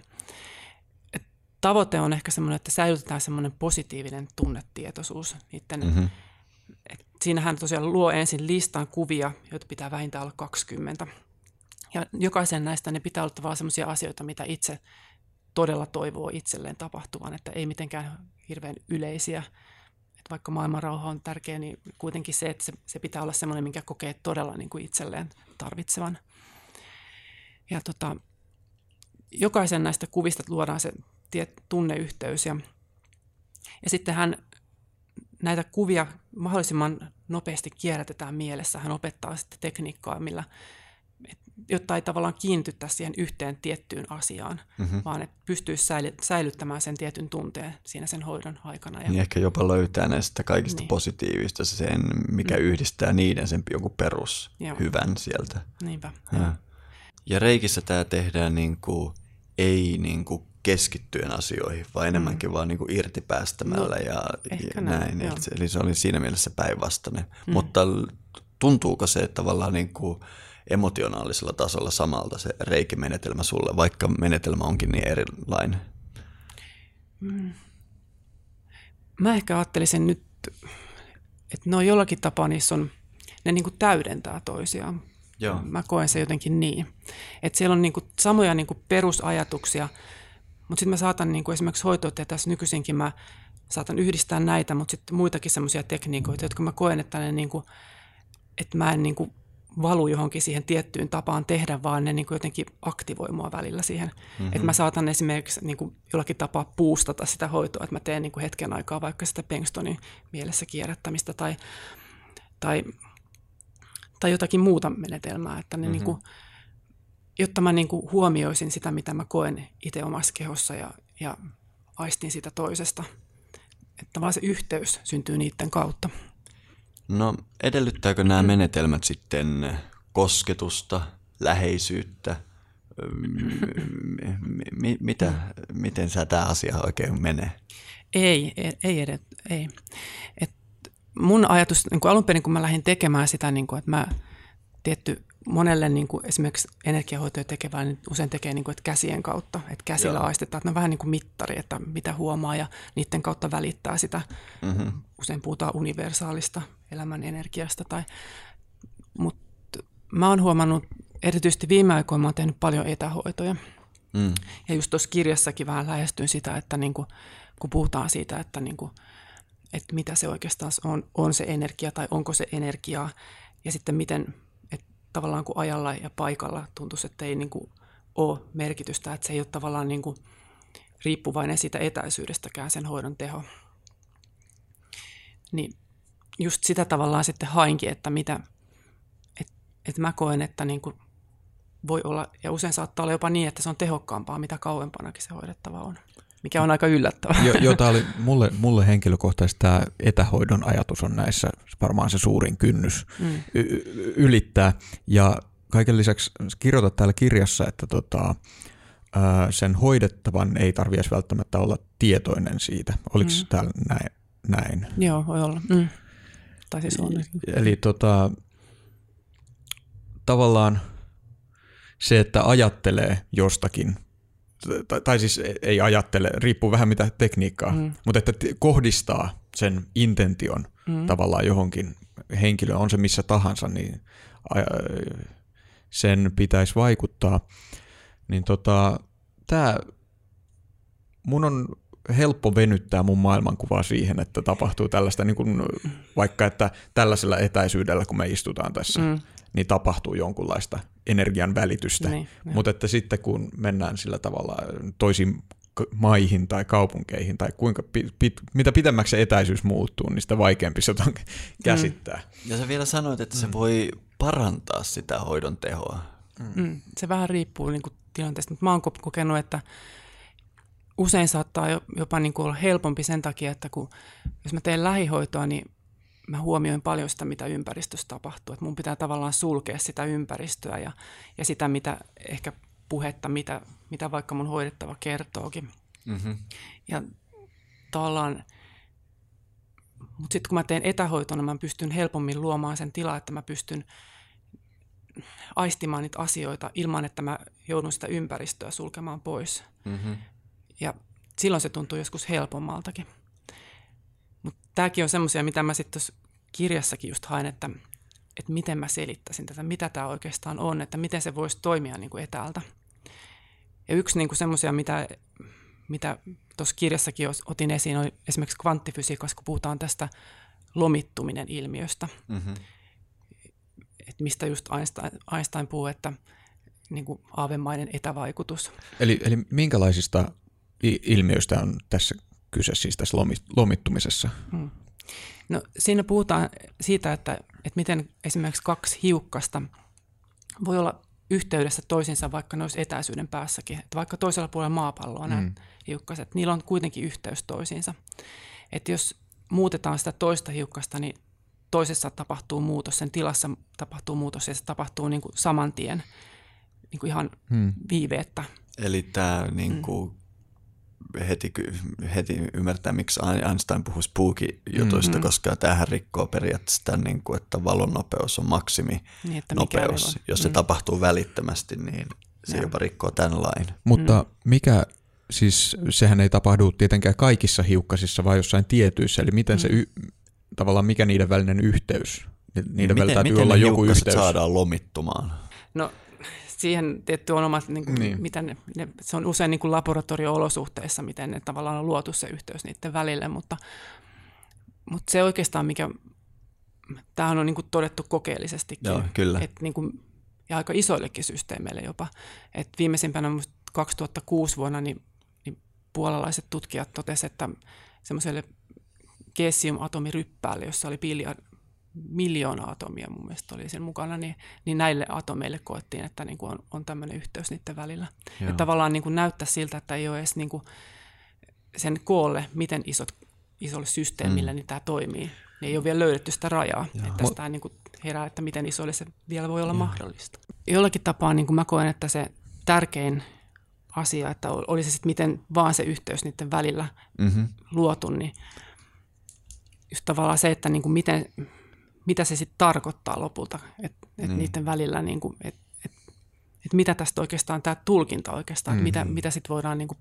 että tavoite on ehkä semmoinen, että säilytetään semmoinen positiivinen tunnetietoisuus niiden, mm-hmm. siinä hän tosiaan luo ensin listan kuvia, joita pitää vähintään olla 20. Ja jokaisen näistä ne pitää olla tavallaan sellaisia asioita, mitä itse todella toivoo itselleen tapahtuvan, että ei mitenkään hirveän yleisiä. Että vaikka maailmanrauha on tärkeä, niin kuitenkin se, että se, se pitää olla sellainen, minkä kokee todella niin kuin itselleen tarvitsevan. Ja tota, jokaisen näistä kuvista luodaan se tiet, tunneyhteys ja, ja sitten hän näitä kuvia mahdollisimman nopeasti kierrätetään mielessä. Hän opettaa sitten tekniikkaa, millä jotta ei tavallaan kiinnitytä siihen yhteen tiettyyn asiaan, mm-hmm. vaan että pystyisi säilyttämään sen tietyn tunteen siinä sen hoidon aikana. Ja... Niin ehkä jopa löytää näistä kaikista niin. positiivista sen, mikä mm. yhdistää niiden sen joku perus Joo. hyvän sieltä. Niinpä. Ja, ja reikissä tämä tehdään niin kuin, ei niin kuin keskittyen asioihin, vaan enemmänkin mm. vaan niin kuin irti päästämällä no, ja, ja näin. näin. Eli se oli siinä mielessä päinvastainen. Mm. Mutta tuntuuko se että tavallaan niin kuin emotionaalisella tasolla samalta se reikimenetelmä sulle, vaikka menetelmä onkin niin erilainen? Mm. Mä ehkä ajattelisin nyt, että no jollakin tapaa niissä on, ne niin kuin täydentää toisiaan. Joo. Mä koen se jotenkin niin. Että siellä on niin kuin samoja niin kuin perusajatuksia, mutta sitten mä saatan niin kuin esimerkiksi tässä nykyisinkin mä saatan yhdistää näitä, mutta sitten muitakin semmoisia tekniikoita, jotka mä koen, että, ne niin kuin, että mä en niin kuin valu johonkin siihen tiettyyn tapaan tehdä, vaan ne niin kuin jotenkin aktivoi mua välillä siihen. Mm-hmm. Että mä saatan esimerkiksi niin kuin jollakin tapaa puustata sitä hoitoa, että mä teen niin kuin hetken aikaa vaikka sitä Pengstonin mielessä kierrättämistä tai, tai, tai jotakin muuta menetelmää, että ne mm-hmm. niin kuin, jotta mä niin kuin huomioisin sitä, mitä mä koen itse omassa kehossa ja, ja aistin sitä toisesta. Että vaan se yhteys syntyy niiden kautta. No edellyttääkö nämä menetelmät sitten kosketusta, läheisyyttä? M- mitä, miten sä tämä asia oikein menee? Ei, ei, edet, ei. Et mun ajatus, niin kuin alun perin kun mä lähdin tekemään sitä, niin kuin, että mä tietty monelle niin kuin esimerkiksi energiahoitoja tekevää, niin usein tekee niin kuin, että käsien kautta, että käsillä Joo. aistetaan, että ne on vähän niin kuin mittari, että mitä huomaa ja niiden kautta välittää sitä. Mm-hmm. Usein puhutaan universaalista elämän energiasta. Tai, mutta mä oon huomannut, erityisesti viime aikoina mä oon tehnyt paljon etähoitoja. Mm. Ja just tuossa kirjassakin vähän lähestyin sitä, että niin kuin, kun puhutaan siitä, että, niin kuin, että mitä se oikeastaan on, on se energia tai onko se energiaa, ja sitten miten tavallaan kuin ajalla ja paikalla tuntuisi, että ei niin kuin ole merkitystä, että se ei ole tavallaan niin kuin riippuvainen siitä etäisyydestäkään sen hoidon teho. Niin just sitä tavallaan sitten hainkin, että mitä, että, että mä koen, että niin kuin voi olla, ja usein saattaa olla jopa niin, että se on tehokkaampaa, mitä kauempanakin se hoidettava on mikä on aika yllättävää. Jo, jota oli mulle, mulle henkilökohtaisesti tämä etähoidon ajatus on näissä varmaan se suurin kynnys mm. y- ylittää. Ja kaiken lisäksi kirjoitat täällä kirjassa, että tota, sen hoidettavan ei tarvitse välttämättä olla tietoinen siitä. Oliko mm. täällä näin? näin? Joo, voi olla. Mm. Tai siis on. Eli tota, tavallaan se, että ajattelee jostakin – tai, tai siis ei ajattele, riippuu vähän mitä tekniikkaa, mm. mutta että kohdistaa sen intention mm. tavallaan johonkin henkilöön, on se missä tahansa, niin sen pitäisi vaikuttaa. Niin tota, tää, mun on helppo venyttää mun maailmankuvaa siihen, että tapahtuu tällaista, niin kuin, vaikka että tällaisella etäisyydellä, kun me istutaan tässä, mm niin tapahtuu jonkunlaista energian välitystä. Niin, Mutta että sitten kun mennään sillä tavalla toisiin maihin tai kaupunkeihin, tai kuinka pit, pit, mitä pitemmäksi se etäisyys muuttuu, niin sitä vaikeampi se on käsittää. Mm. Ja sä vielä sanoit, että se mm. voi parantaa sitä hoidon tehoa. Mm. Mm. Se vähän riippuu niin kuin tilanteesta, mutta mä oon kokenut, että usein saattaa jopa niin kuin olla helpompi sen takia, että kun, jos mä teen lähihoitoa, niin mä huomioin paljon sitä, mitä ympäristössä tapahtuu. Että mun pitää tavallaan sulkea sitä ympäristöä ja, ja sitä, mitä ehkä puhetta, mitä, mitä vaikka mun hoidettava kertookin. Mm-hmm. Ja tavallaan, mutta sitten kun mä teen etähoitona, mä pystyn helpommin luomaan sen tilaa, että mä pystyn aistimaan niitä asioita ilman, että mä joudun sitä ympäristöä sulkemaan pois. Mm-hmm. Ja silloin se tuntuu joskus helpommaltakin. Mutta tämäkin on semmoisia, mitä mä sitten kirjassakin just haen, että, että miten mä selittäisin tätä, mitä tämä oikeastaan on, että miten se voisi toimia niin kuin etäältä. Ja yksi niin kuin semmoisia, mitä, mitä tuossa kirjassakin otin esiin, on esimerkiksi kvanttifysiikassa, kun puhutaan tästä lomittuminen ilmiöstä. Mm-hmm. Että mistä just Einstein, Einstein puhuu, että niin kuin aavemainen etävaikutus. Eli, eli minkälaisista ilmiöistä on tässä kyse siis tässä lomittumisessa? Hmm. No, siinä puhutaan siitä, että, että miten esimerkiksi kaksi hiukkasta voi olla yhteydessä toisinsa, vaikka ne olisi etäisyyden päässäkin. Että vaikka toisella puolella maapalloa mm. nämä hiukkaset, niillä on kuitenkin yhteys toisiinsa. Että jos muutetaan sitä toista hiukkasta, niin toisessa tapahtuu muutos, sen tilassa tapahtuu muutos ja se tapahtuu niin kuin saman tien niin kuin ihan hmm. viiveettä. Eli tämä niin kuin hmm. Heti, heti ymmärtää, miksi Einstein puhuu spooky-jutuista, hmm. koska tähän rikkoo periaatteessa tämän, niin kuin, että valon nopeus on maksimi niin, nopeus. Jos se hmm. tapahtuu välittömästi, niin se ja. jopa rikkoo tämän lain. Mutta hmm. mikä, siis sehän ei tapahdu tietenkään kaikissa hiukkasissa, vaan jossain tietyissä, eli miten hmm. se, y, tavallaan mikä niiden välinen yhteys, niiden niin, välillä täytyy miten olla joku yhteys. saadaan lomittumaan? No siihen tietty on omat, niin kuin, niin. Miten ne, ne, se on usein niin kuin laboratorio-olosuhteissa, miten ne tavallaan on luotu se yhteys niiden välille, mutta, mutta se oikeastaan, mikä, tämähän on niin kuin todettu kokeellisestikin. Joo, kyllä. Että niin kuin, ja aika isoillekin systeemeille jopa. Et viimeisimpänä 2006 vuonna niin, niin puolalaiset tutkijat totesivat, että semmoiselle cesium-atomiryppäälle, jossa oli miljoona atomia mun mielestä oli sen mukana, niin, niin näille atomeille koettiin, että niin kuin on, on tämmöinen yhteys niiden välillä. Joo. Että tavallaan niin kuin näyttää siltä, että ei ole edes niin kuin sen koolle, miten isot, isolle systeemille mm. niin tämä toimii. Niin ei ole vielä löydetty sitä rajaa. Joo. Että tästä niin kuin herää, että miten isoille se vielä voi olla Joo. mahdollista. Jollakin tapaa niin kuin mä koen, että se tärkein asia, että oli se sitten miten vaan se yhteys niiden välillä mm-hmm. luotu, niin just tavallaan se, että niin kuin miten, mitä se sitten tarkoittaa lopulta, että et mm. niiden välillä, niin kuin, et, et, et mitä tästä oikeastaan tämä tulkinta oikeastaan, mm-hmm. mitä, mitä sitten voidaan niin kuin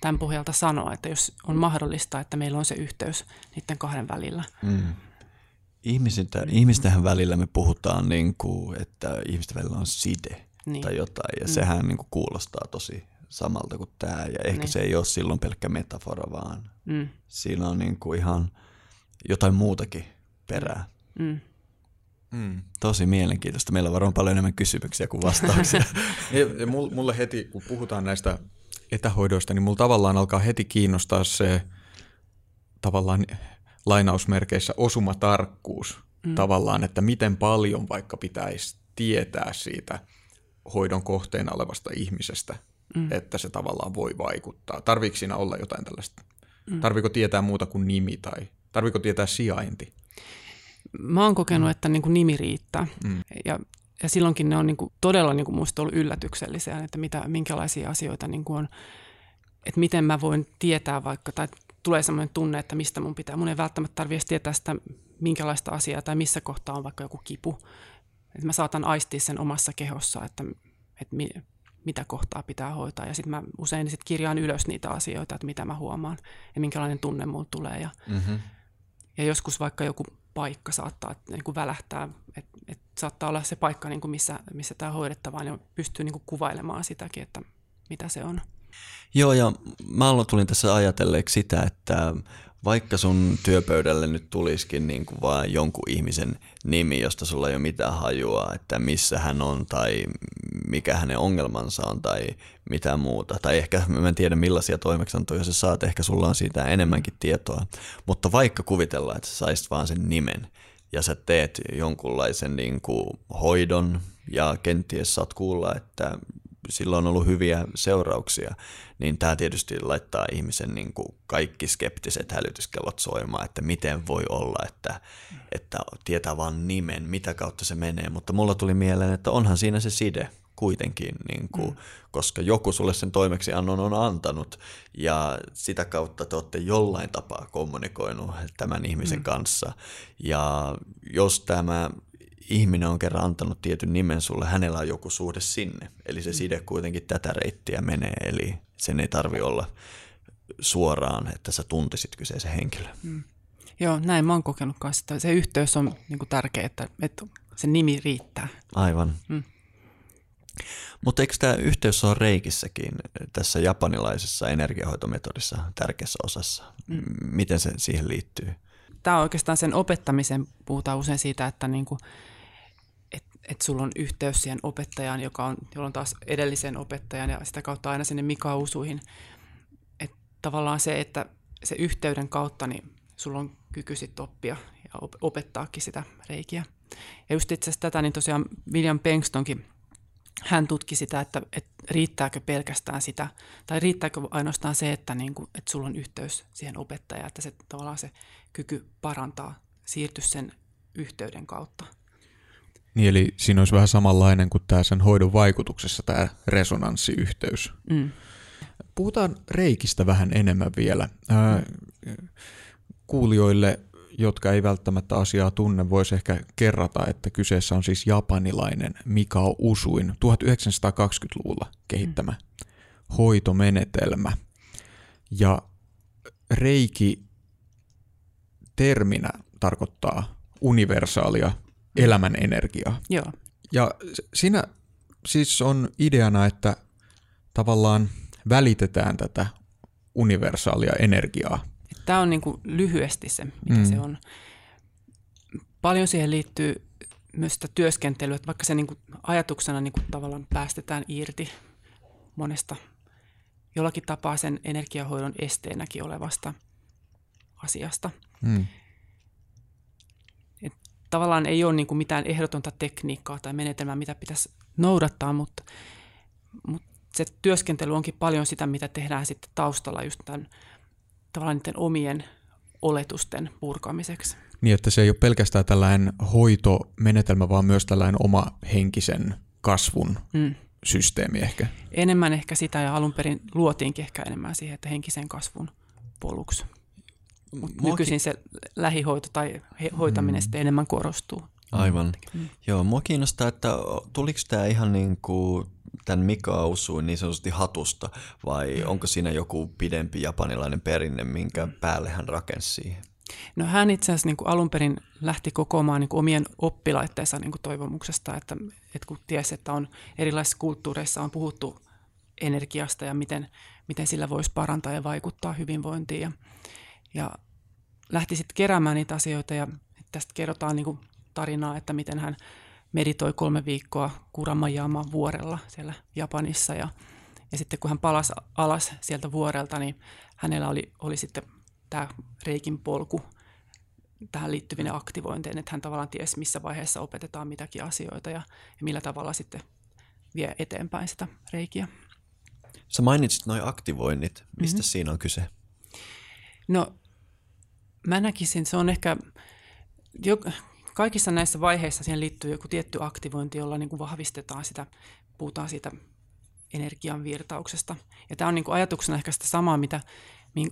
tämän pohjalta sanoa, että jos on mahdollista, että meillä on se yhteys niiden kahden välillä. Mm. Ihmisintä, ihmisten välillä me puhutaan, niin kuin, että ihmisten välillä on side niin. tai jotain, ja mm. sehän niin kuin kuulostaa tosi samalta kuin tämä, ja ehkä niin. se ei ole silloin pelkkä metafora, vaan mm. siinä on niin kuin ihan jotain muutakin perää. Mm. Mm. Tosi mielenkiintoista. Meillä on varmaan paljon enemmän kysymyksiä kuin vastauksia. ja, mulle heti, kun puhutaan näistä etähoidoista, niin mulla tavallaan alkaa heti kiinnostaa se tavallaan lainausmerkeissä osumatarkkuus. Mm. Tavallaan, että miten paljon vaikka pitäisi tietää siitä hoidon kohteena olevasta ihmisestä, mm. että se tavallaan voi vaikuttaa. Tarviiko siinä olla jotain tällaista? Mm. Tarviko tietää muuta kuin nimi tai tarviko tietää sijainti? Mä oon kokenut, että niin kuin nimi riittää. Mm. Ja, ja silloinkin ne on niin kuin todella niin kuin musta ollut yllätyksellisiä, että mitä, minkälaisia asioita niin kuin on, että miten mä voin tietää vaikka, tai tulee sellainen tunne, että mistä mun pitää. Mun ei välttämättä tarvitse tietää sitä, minkälaista asiaa tai missä kohtaa on vaikka joku kipu. Että mä saatan aistia sen omassa kehossa, että, että mi, mitä kohtaa pitää hoitaa. Ja sitten mä usein sit kirjaan ylös niitä asioita, että mitä mä huomaan ja minkälainen tunne mulla tulee. Ja, mm-hmm. ja joskus vaikka joku paikka saattaa niin kuin välähtää, että et saattaa olla se paikka, niin kuin missä, missä tämä hoidettava, niin pystyy niin kuin kuvailemaan sitäkin, että mitä se on. Joo, ja mä tulin tässä ajatelleeksi sitä, että vaikka sun työpöydälle nyt tulisikin niin kuin vaan jonkun ihmisen nimi, josta sulla ei ole mitään hajua, että missä hän on tai mikä hänen ongelmansa on tai mitä muuta. Tai ehkä mä en tiedä millaisia toimeksiantoja sä saat, ehkä sulla on siitä enemmänkin tietoa. Mutta vaikka kuvitellaan, että sä saisit vaan sen nimen ja sä teet jonkunlaisen niin kuin hoidon ja kenties saat kuulla, että sillä on ollut hyviä seurauksia, niin tämä tietysti laittaa ihmisen niin kuin kaikki skeptiset hälytyskellot soimaan, että miten voi olla, että, että tietää vain nimen, mitä kautta se menee, mutta mulla tuli mieleen, että onhan siinä se side kuitenkin, niin kuin, mm. koska joku sulle sen toimeksiannon on antanut ja sitä kautta te olette jollain tapaa kommunikoinut tämän ihmisen mm. kanssa ja jos tämä ihminen on kerran antanut tietyn nimen sulle, hänellä on joku suhde sinne. Eli se mm. side kuitenkin tätä reittiä menee, eli sen ei tarvi olla suoraan, että sä tuntisit kyseisen henkilön. Mm. Joo, näin mä oon kokenut kanssa, se yhteys on niin kuin tärkeä, että, että se nimi riittää. Aivan. Mm. Mutta eikö tämä yhteys ole reikissäkin tässä japanilaisessa energiahoitometodissa tärkeässä osassa? Mm. Miten se siihen liittyy? Tämä on oikeastaan sen opettamisen, puhutaan usein siitä, että niinku, et, et sulla on yhteys siihen opettajaan, joka on, jolla on taas edellisen opettajan ja sitä kautta aina sinne Mika Usuihin. Että tavallaan se, että se yhteyden kautta niin sulla on kyky sitten oppia ja opettaakin sitä reikiä. Ja just itse asiassa tätä, niin tosiaan William Pengstonkin hän tutki sitä, että, että riittääkö pelkästään sitä, tai riittääkö ainoastaan se, että, niin kuin, että sulla on yhteys siihen opettajaan, että se tavallaan se kyky parantaa, siirtyä sen yhteyden kautta. Niin, eli siinä olisi vähän samanlainen kuin tämä sen hoidon vaikutuksessa tämä resonanssiyhteys. Mm. Puhutaan reikistä vähän enemmän vielä. Ää, kuulijoille, jotka ei välttämättä asiaa tunne, voisi ehkä kerrata, että kyseessä on siis japanilainen Mikao Usuin 1920-luvulla kehittämä mm. hoitomenetelmä. Ja reiki terminä tarkoittaa universaalia elämän energiaa. Joo. Ja siinä siis on ideana, että tavallaan välitetään tätä universaalia energiaa. Tämä on niin kuin lyhyesti se, mitä mm. se on. Paljon siihen liittyy myös sitä työskentelyä, että vaikka se niin kuin ajatuksena niin kuin tavallaan päästetään irti monesta jollakin tapaa sen energiahoidon esteenäkin olevasta asiasta. Mm tavallaan ei ole niin kuin mitään ehdotonta tekniikkaa tai menetelmää, mitä pitäisi noudattaa, mutta, mutta se työskentely onkin paljon sitä, mitä tehdään sitten taustalla just tämän tavallaan niiden omien oletusten purkamiseksi. Niin, että se ei ole pelkästään tällainen hoitomenetelmä, vaan myös tällainen oma henkisen kasvun mm. systeemi ehkä. Enemmän ehkä sitä ja alun perin luotiinkin ehkä enemmän siihen, että henkisen kasvun poluksi. Mutta nykyisin se lähihoito tai hoitaminen mm. sitten enemmän korostuu. Aivan. Mm. Joo, mua kiinnostaa, että tuliko tämä ihan niin kuin tämän Mika Ausuin niin sanotusti hatusta vai mm. onko siinä joku pidempi japanilainen perinne, minkä päälle hän rakensi siihen? No hän itse asiassa niin kuin alun perin lähti kokoamaan niin kuin omien oppilaitteensa niin kuin toivomuksesta, että, että kun tiesi, että on erilaisissa kulttuureissa on puhuttu energiasta ja miten, miten sillä voisi parantaa ja vaikuttaa hyvinvointiin. Ja, ja lähti sitten keräämään niitä asioita ja tästä kerrotaan niin kuin tarinaa, että miten hän meditoi kolme viikkoa Kuramajama vuorella siellä Japanissa ja, ja sitten kun hän palasi alas sieltä vuorelta, niin hänellä oli, oli sitten tämä reikin polku tähän liittyvien aktivointeihin, että hän tavallaan tiesi, missä vaiheessa opetetaan mitäkin asioita ja, ja millä tavalla sitten vie eteenpäin sitä reikiä. Sä mainitsit noin aktivoinnit. Mistä mm-hmm. siinä on kyse? No mä näkisin, se on ehkä, jo, kaikissa näissä vaiheissa siihen liittyy joku tietty aktivointi, jolla niin kuin vahvistetaan sitä, puhutaan siitä energian virtauksesta. Ja tämä on niin kuin ajatuksena ehkä sitä samaa, mitä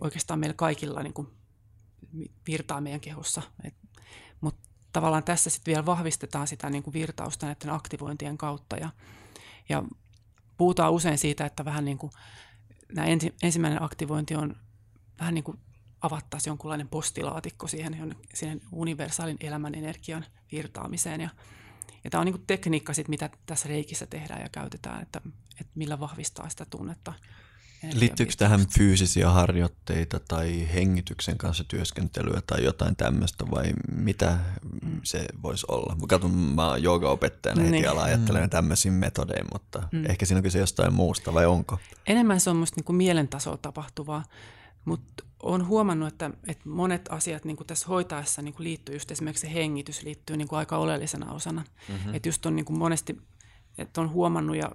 oikeastaan meillä kaikilla niin kuin virtaa meidän kehossa. Mutta tavallaan tässä sitten vielä vahvistetaan sitä niin kuin virtausta näiden aktivointien kautta. Ja, ja puhutaan usein siitä, että vähän niin kuin nämä ensi, ensimmäinen aktivointi on vähän niin kuin avattaisiin jonkunlainen postilaatikko siihen, siihen universaalin elämän energian virtaamiseen. Ja, ja tämä on niin tekniikka, sit, mitä tässä reikissä tehdään ja käytetään, että, että millä vahvistaa sitä tunnetta. Liittyykö tähän fyysisiä harjoitteita tai hengityksen kanssa työskentelyä tai jotain tämmöistä vai mitä mm. se voisi olla? Mä katson, mä oon joogaopettajana heti niin. ala ajattelen mm. tämmöisiin metodeja, mutta mm. ehkä siinä on kyse jostain muusta vai onko? Enemmän se on musta niin kuin mielentasolla tapahtuvaa, mutta olen huomannut, että, että monet asiat niin kuin tässä hoitaessa niin kuin liittyy just esimerkiksi se hengitys liittyy niin kuin aika oleellisena osana. Mm-hmm. Että just on niin kuin monesti, että on huomannut ja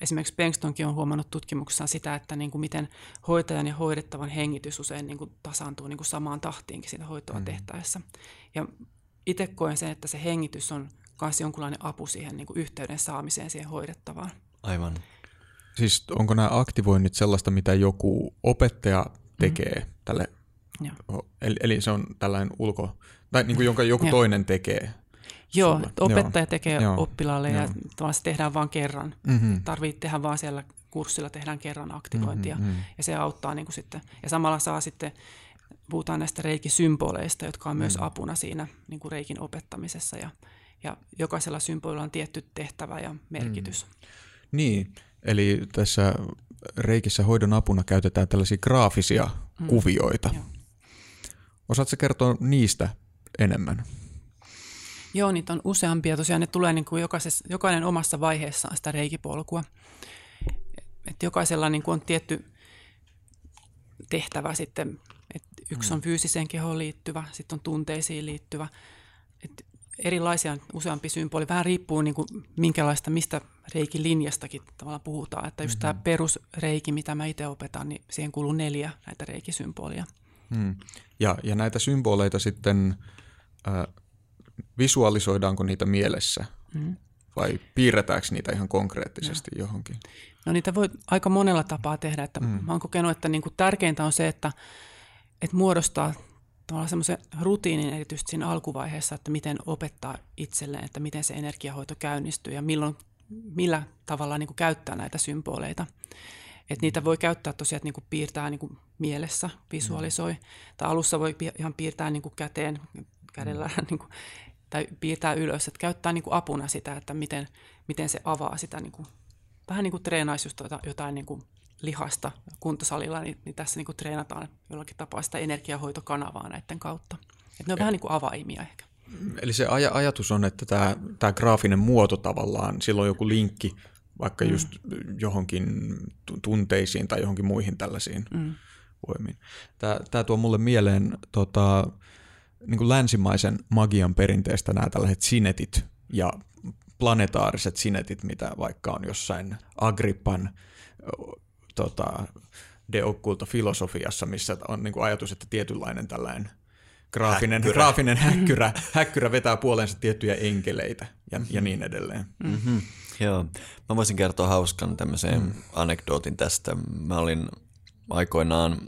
esimerkiksi Bengstonkin on huomannut tutkimuksessaan sitä, että niin kuin miten hoitajan ja hoidettavan hengitys usein niin kuin tasaantuu niin kuin samaan tahtiinkin siinä hoitoa mm-hmm. tehtäessä. Ja itse koen sen, että se hengitys on myös jonkunlainen apu siihen niin kuin yhteyden saamiseen siihen hoidettavaan. Aivan. Siis onko nämä aktivoinnit sellaista, mitä joku opettaja tekee mm. tälle, eli, eli se on tällainen ulko, tai niin kuin jonka joku Joo. toinen tekee. Joo, sulle. opettaja Joo. tekee Joo. oppilaalle ja Joo. se tehdään vain kerran. Mm-hmm. Tarvitsee tehdä vain siellä kurssilla, tehdään kerran aktivointia mm-hmm. ja se auttaa niin kuin sitten. Ja samalla saa sitten, puhutaan näistä reikisymboleista, jotka on mm. myös apuna siinä niin kuin reikin opettamisessa ja, ja jokaisella symbolilla on tietty tehtävä ja merkitys. Mm. Niin, eli tässä reikissä hoidon apuna käytetään tällaisia graafisia mm. kuvioita. Joo. Osaatko kertoa niistä enemmän? Joo, niitä on useampia. Tosiaan ne tulee niin kuin jokainen omassa vaiheessaan sitä reikipolkua. Et jokaisella niin kuin on tietty tehtävä sitten. Et yksi mm. on fyysiseen kehoon liittyvä, sitten on tunteisiin liittyvä. Et erilaisia, useampi symboli. Vähän riippuu niin kuin minkälaista, mistä reikin linjastakin tavallaan puhutaan. Että just mm-hmm. tämä perusreiki, mitä mä itse opetan, niin siihen kuuluu neljä näitä reikisymbolia. Hmm. Ja, ja näitä symboleita sitten äh, visualisoidaanko niitä mielessä hmm. vai piirretäänkö niitä ihan konkreettisesti no. johonkin? No niitä voi aika monella tapaa tehdä. Että hmm. Mä oon kokenut, että niin kuin tärkeintä on se, että, että muodostaa tavallaan semmoisen rutiinin erityisesti siinä alkuvaiheessa, että miten opettaa itselleen, että miten se energiahoito käynnistyy ja milloin, millä tavalla niin kuin käyttää näitä symboleita. Että niitä voi käyttää tosiaan, että niin kuin piirtää niin kuin mielessä, visualisoi. Mm. Tai alussa voi ihan piirtää niin kuin käteen, kädellä mm. niin kuin, tai piirtää ylös, että käyttää niin kuin apuna sitä, että miten, miten se avaa sitä, niin kuin, vähän niin kuin treenaisi just jotain niin kuin lihasta kuntosalilla, niin, niin tässä niin kuin treenataan jollakin tapaa sitä energiahoitokanavaa näiden kautta. Et ne on vähän niin kuin avaimia ehkä. Eli se aj- ajatus on, että tämä, tämä graafinen muoto tavallaan, sillä on joku linkki vaikka mm. just johonkin tunteisiin tai johonkin muihin tällaisiin mm. voimiin. Tämä, tämä tuo mulle mieleen tota, niin kuin länsimaisen magian perinteestä nämä tällaiset sinetit ja planetaariset sinetit, mitä vaikka on jossain Agrippan tota, de occulta filosofiassa, missä on niin kuin ajatus, että tietynlainen tällainen graafinen häkkyrä, graafinen häkkyrä, häkkyrä vetää puoleensa tiettyjä enkeleitä ja, ja niin edelleen. Mm-hmm. Joo, mä voisin kertoa hauskan tämmöisen mm. anekdootin tästä. Mä olin aikoinaan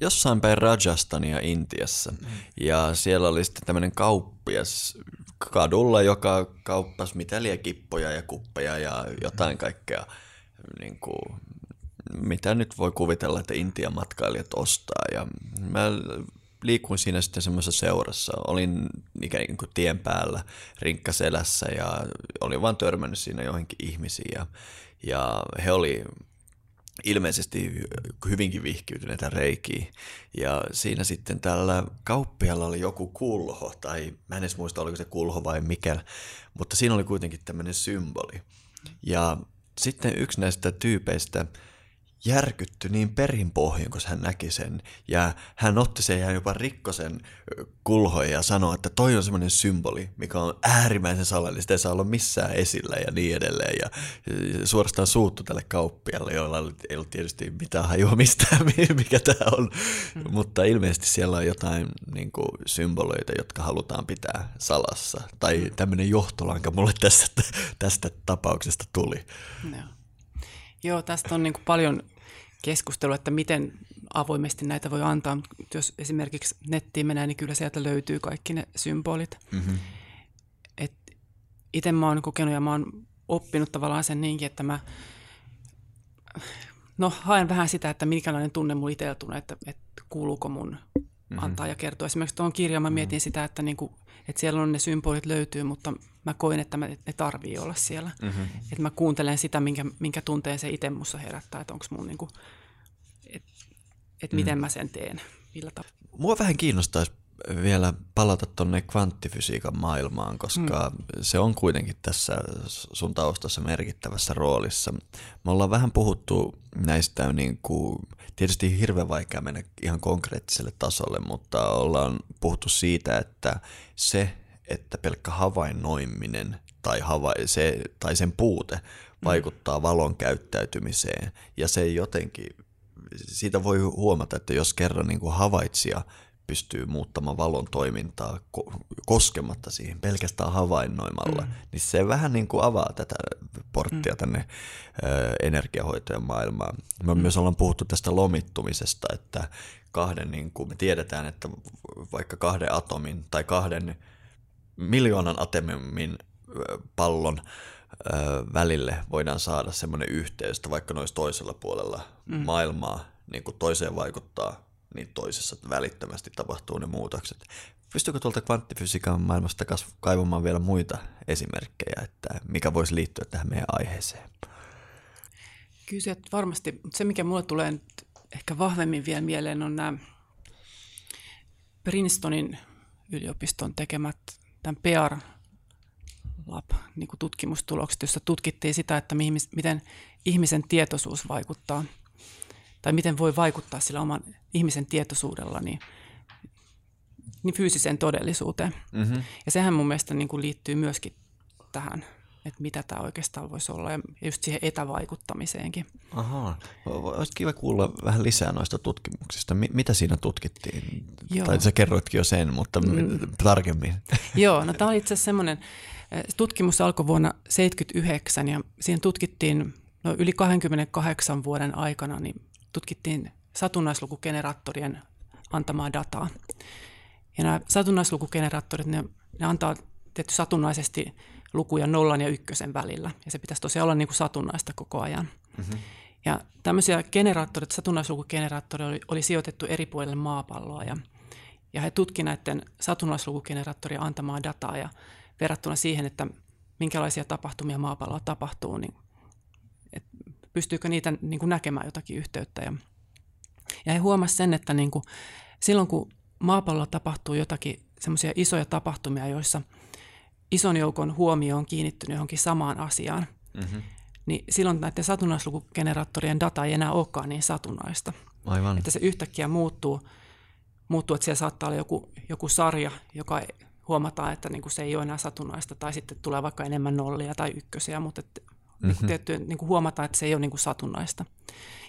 jossain päin Rajastania Intiassa. Mm. Ja siellä oli sitten tämmöinen kauppias kadulla, joka kauppasi mitä kippoja ja kuppeja ja jotain kaikkea, niin kuin, mitä nyt voi kuvitella, että Intian matkailijat ostaa. Ja mä liikuin siinä sitten semmoisessa seurassa. Olin ikään kuin tien päällä rinkkaselässä ja olin vaan törmännyt siinä johonkin ihmisiin ja, ja he oli ilmeisesti hyvinkin vihkiytyneitä reikiä. Ja siinä sitten tällä kauppialla oli joku kulho, tai mä en edes muista oliko se kulho vai mikä, mutta siinä oli kuitenkin tämmöinen symboli. Ja sitten yksi näistä tyypeistä järkytty niin perinpohjin, kun hän näki sen. Ja hän otti sen ja jopa rikkosen kulhoja ja sanoi, että toi on semmoinen symboli, mikä on äärimmäisen salallinen. Sitä ei saa olla missään esillä ja niin edelleen. Ja suorastaan suuttu tälle kauppialle, jolla ei ollut tietysti mitään hajua mistään, mikä tämä on. Mm. Mutta ilmeisesti siellä on jotain niin kuin, symboloita, jotka halutaan pitää salassa. Tai mm. tämmöinen johtolanka mulle tästä, tästä tapauksesta tuli. No. Joo, tästä on niin kuin paljon keskustelua, että miten avoimesti näitä voi antaa. Jos esimerkiksi nettiin menee, niin kyllä sieltä löytyy kaikki ne symbolit. Mm-hmm. itse mä oon kokenut ja mä oon oppinut tavallaan sen niinkin, että mä no, haen vähän sitä, että minkälainen tunne mulla itsellä tulee, että, että kuuluuko mun mm-hmm. antaa ja kertoa. Esimerkiksi tuon kirjan mä mietin mm-hmm. sitä, että, niinku, että siellä on ne symbolit löytyy, mutta mä koin, että mä, ne tarvii olla siellä. Mm-hmm. Että mä kuuntelen sitä, minkä, minkä tunteen se itse mussa herättää, että onko mun niinku, että et mm. miten mä sen teen, millä tavalla. Mua vähän kiinnostaisi vielä palata tuonne kvanttifysiikan maailmaan, koska mm. se on kuitenkin tässä sun taustassa merkittävässä roolissa. Me ollaan vähän puhuttu näistä, niin kuin, tietysti hirveän vaikea mennä ihan konkreettiselle tasolle, mutta ollaan puhuttu siitä, että se, että pelkkä havainnoiminen tai, hava- se, tai sen puute mm. vaikuttaa valon käyttäytymiseen ja se jotenkin siitä voi huomata, että jos kerran niin kuin havaitsija pystyy muuttamaan valon toimintaa koskematta siihen pelkästään havainnoimalla, mm. niin se vähän niin kuin avaa tätä porttia mm. tänne ö, energiahoitojen maailmaan. Me mm. myös ollaan puhuttu tästä lomittumisesta, että kahden, niin kuin me tiedetään, että vaikka kahden atomin tai kahden miljoonan atomin pallon välille voidaan saada semmoinen yhteys, että vaikka noissa toisella puolella mm. maailmaa niin kuin toiseen vaikuttaa niin toisessa välittömästi tapahtuu ne muutokset. Pystyykö tuolta kvanttifysiikan maailmasta kaivamaan vielä muita esimerkkejä, että mikä voisi liittyä tähän meidän aiheeseen? Kyllä se varmasti, se mikä mulle tulee nyt ehkä vahvemmin vielä mieleen on nämä Princetonin yliopiston tekemät tämän PR Lab niin tutkimustulokset, jossa tutkittiin sitä, että miten ihmisen tietoisuus vaikuttaa – tai miten voi vaikuttaa sillä oman ihmisen tietoisuudella niin niin fyysiseen todellisuuteen. Mm-hmm. Ja sehän mun mielestä niin kuin liittyy myöskin tähän, että mitä tämä oikeastaan voisi olla ja just siihen etävaikuttamiseenkin. Ahaa, olisi kiva kuulla vähän lisää noista tutkimuksista. M- mitä siinä tutkittiin? Joo. Tai sä kerroitkin jo sen, mutta mm. tarkemmin. Joo, no tämä oli itse asiassa semmoinen, tutkimus alkoi vuonna 1979 ja siinä tutkittiin no yli 28 vuoden aikana, niin tutkittiin satunnaislukugeneraattorien antamaa dataa. Ja nämä satunnaislukugeneraattorit, ne, ne antaa tietty satunnaisesti lukuja nollan ja ykkösen välillä. Ja se pitäisi tosiaan olla niin kuin satunnaista koko ajan. Mm-hmm. Ja tämmöisiä generaattoreita, satunnaislukugeneraattoreita oli, oli sijoitettu eri puolille maapalloa. Ja, ja he tutkivat näiden satunnaislukugeneraattorien antamaa dataa ja verrattuna siihen, että minkälaisia tapahtumia maapallolla tapahtuu, niin että pystyykö niitä niin kuin näkemään jotakin yhteyttä. Ja, ja he huomasivat sen, että niin kuin, silloin kun maapallolla tapahtuu jotakin semmoisia isoja tapahtumia, joissa ison joukon huomio on kiinnittynyt johonkin samaan asiaan, mm-hmm. niin silloin näiden satunnaislukugeneraattorien data ei enää olekaan niin satunnaista. Aivan. Että se yhtäkkiä muuttuu, muuttuu että siellä saattaa olla joku, joku sarja, joka huomataan, että niin kuin se ei ole enää satunnaista, tai sitten tulee vaikka enemmän nollia tai ykkösiä, mutta että mm-hmm. niin tietty, niin kuin huomataan, että se ei ole niin kuin satunnaista.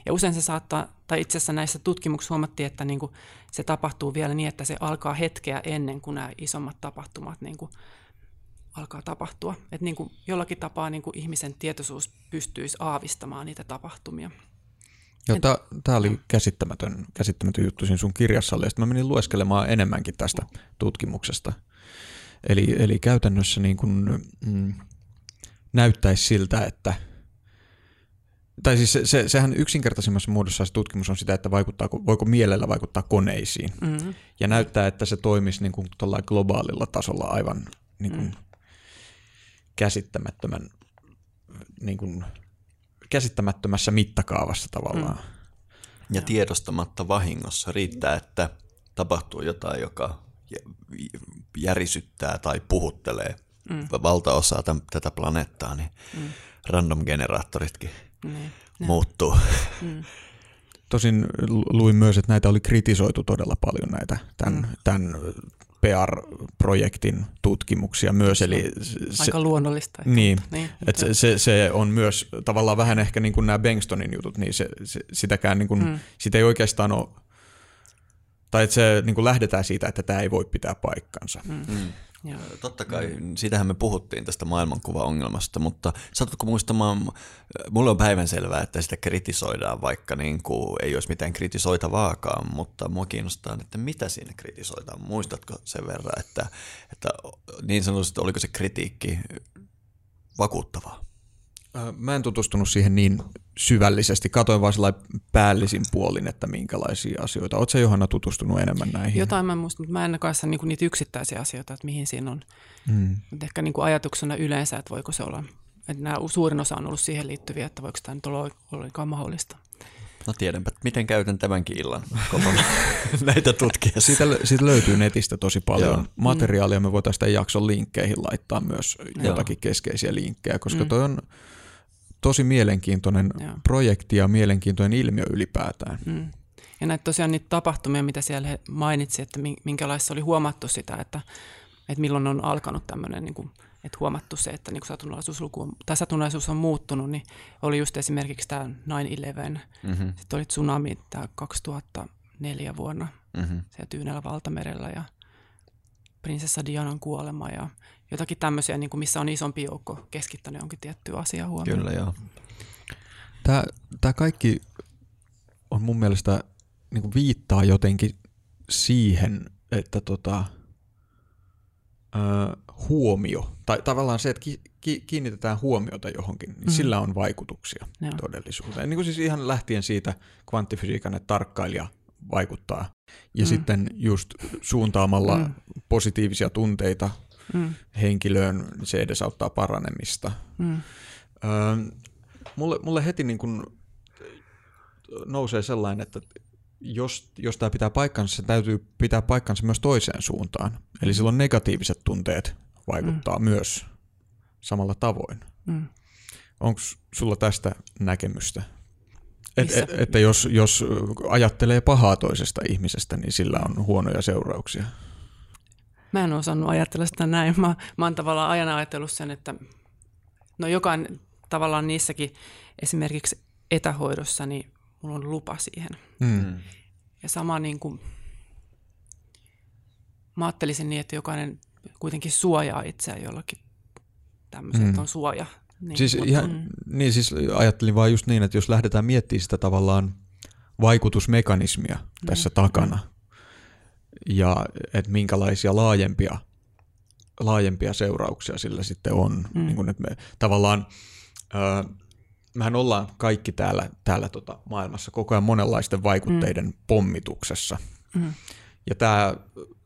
Ja usein se saattaa, tai itse asiassa näissä tutkimuksissa huomattiin, että niin kuin se tapahtuu vielä niin, että se alkaa hetkeä ennen kuin nämä isommat tapahtumat niin kuin alkaa tapahtua. Että niin kuin jollakin tapaa niin kuin ihmisen tietoisuus pystyisi aavistamaan niitä tapahtumia. Joo, tämä oli käsittämätön, käsittämätön juttu siinä sun kirjassa oli, ja mä menin lueskelemaan enemmänkin tästä tutkimuksesta. Eli, eli käytännössä niin kuin, mm, näyttäisi siltä, että tai siis se, se, sehän yksinkertaisimmassa muodossa se tutkimus on sitä, että vaikuttaa, voiko mielellä vaikuttaa koneisiin. Mm-hmm. Ja näyttää, että se toimisi niin kuin globaalilla tasolla aivan niin kuin mm. Käsittämättömän, niin kuin, käsittämättömässä mittakaavassa tavallaan. Mm. Ja tiedostamatta vahingossa riittää, että tapahtuu jotain, joka järisyttää tai puhuttelee mm. valtaosaa tämän, tätä planeettaa, niin mm. random-generaattoritkin mm. muuttuu. Mm. Tosin luin myös, että näitä oli kritisoitu todella paljon näitä tämän, mm. tämän PR-projektin tutkimuksia myös. Eli se, Aika luonnollista. Että, niin, niin että se, se, se on myös tavallaan vähän ehkä niin kuin nämä Bengstonin jutut, niin se, se, sitäkään niin kuin, mm. sitä ei oikeastaan ole, tai että se niin kuin lähdetään siitä, että tämä ei voi pitää paikkansa. Mm. Mm. Joo. Totta kai, siitähän me puhuttiin tästä maailmankuvaongelmasta, mutta satutko muistamaan, mulle on päivänselvää, että sitä kritisoidaan, vaikka niin kuin ei olisi mitään kritisoitavaakaan, mutta mua kiinnostaa, että mitä siinä kritisoidaan. Muistatko sen verran, että, että niin sanotusti oliko se kritiikki vakuuttavaa? Mä en tutustunut siihen niin syvällisesti. Katoin vaan päällisin puolin, että minkälaisia asioita. Oletko Johanna tutustunut enemmän näihin? Jotain mä muistan, mutta mä en kanssa niinku niitä yksittäisiä asioita, että mihin siinä on. Mm. ehkä niinku ajatuksena yleensä, että voiko se olla, että nämä suurin osa on ollut siihen liittyviä, että voiko tämä nyt olla ollenkaan mahdollista. No tiedänpä, miten käytän tämänkin illan kotona näitä tutkia. Siitä, siitä löytyy netistä tosi paljon Joo. materiaalia. Me voitaisiin tämän jakson linkkeihin laittaa myös Joo. jotakin keskeisiä linkkejä, koska mm. toi on tosi mielenkiintoinen Joo. projekti ja mielenkiintoinen ilmiö ylipäätään. Mm. Ja näitä tosiaan niitä tapahtumia, mitä siellä mainitsi, että minkälaista oli huomattu sitä, että, että milloin on alkanut tämmöinen, niin kuin, että huomattu se, että niin satunnaisuusluku on, tai satunnaisuus on muuttunut, niin oli just esimerkiksi tämä 9-11, mm-hmm. sitten oli tsunami tämä 2004 vuonna mm-hmm. siellä Tyynellä valtamerellä ja prinsessa Dianan kuolema ja jotakin tämmöisiä, niin kuin missä on isompi joukko keskittänyt jonkin tiettyä asiaa huomioon. Kyllä, joo. Tämä, tämä kaikki on mun mielestä niin kuin viittaa jotenkin siihen, että tota, ö, huomio, tai tavallaan se, että ki, ki, kiinnitetään huomiota johonkin, niin mm. sillä on vaikutuksia Joo. todellisuuteen. Niin kuin siis ihan lähtien siitä kvanttifysiikan, että tarkkailija vaikuttaa. Ja mm. sitten just suuntaamalla mm. positiivisia tunteita mm. henkilöön, se edesauttaa paranemista. Mm. Öö, mulle, mulle heti niin kun nousee sellainen, että jos, jos tämä pitää paikkansa, se täytyy pitää paikkansa myös toiseen suuntaan. Eli silloin negatiiviset tunteet vaikuttaa mm. myös samalla tavoin. Mm. Onko sulla tästä näkemystä? Et, et, että jos, jos ajattelee pahaa toisesta ihmisestä, niin sillä on huonoja seurauksia. Mä en osannut ajatella sitä näin. Mä, mä oon tavallaan aina ajatellut sen, että no jokainen tavallaan niissäkin esimerkiksi etähoidossa, niin mulla on lupa siihen. Mm. Ja sama niin kuin, mä ajattelisin niin, että jokainen kuitenkin suojaa itseään jollakin tämmöisen, mm. on suoja. Niin, siis, mutta, ihan, mm. niin siis ajattelin vaan just niin, että jos lähdetään miettimään sitä tavallaan vaikutusmekanismia mm. tässä takana, ja että minkälaisia laajempia, laajempia seurauksia sillä sitten on. Mm. Niin kun, että me tavallaan, öö, mehän ollaan kaikki täällä, täällä tota maailmassa koko ajan monenlaisten vaikutteiden mm. pommituksessa. Mm. Ja tämä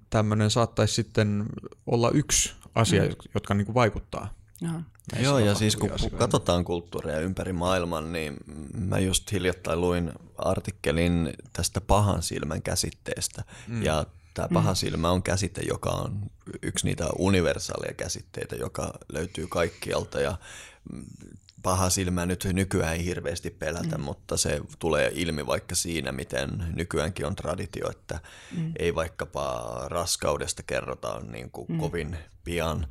tämmöinen saattaisi sitten olla yksi asia, mm. jotka niin kuin vaikuttaa. Joo, Joo ja siis kun asioita. katsotaan kulttuuria ympäri maailman, niin mä just hiljattain luin artikkelin tästä pahan silmän käsitteestä. Mm. Ja tämä paha silmä on käsite, joka on yksi niitä universaaleja käsitteitä, joka löytyy kaikkialta ja paha silmä nyt nykyään ei hirveästi pelätä, mm. mutta se tulee ilmi vaikka siinä, miten nykyäänkin on traditio, että mm. ei vaikkapa raskaudesta kerrotaan niin kuin mm. kovin pian,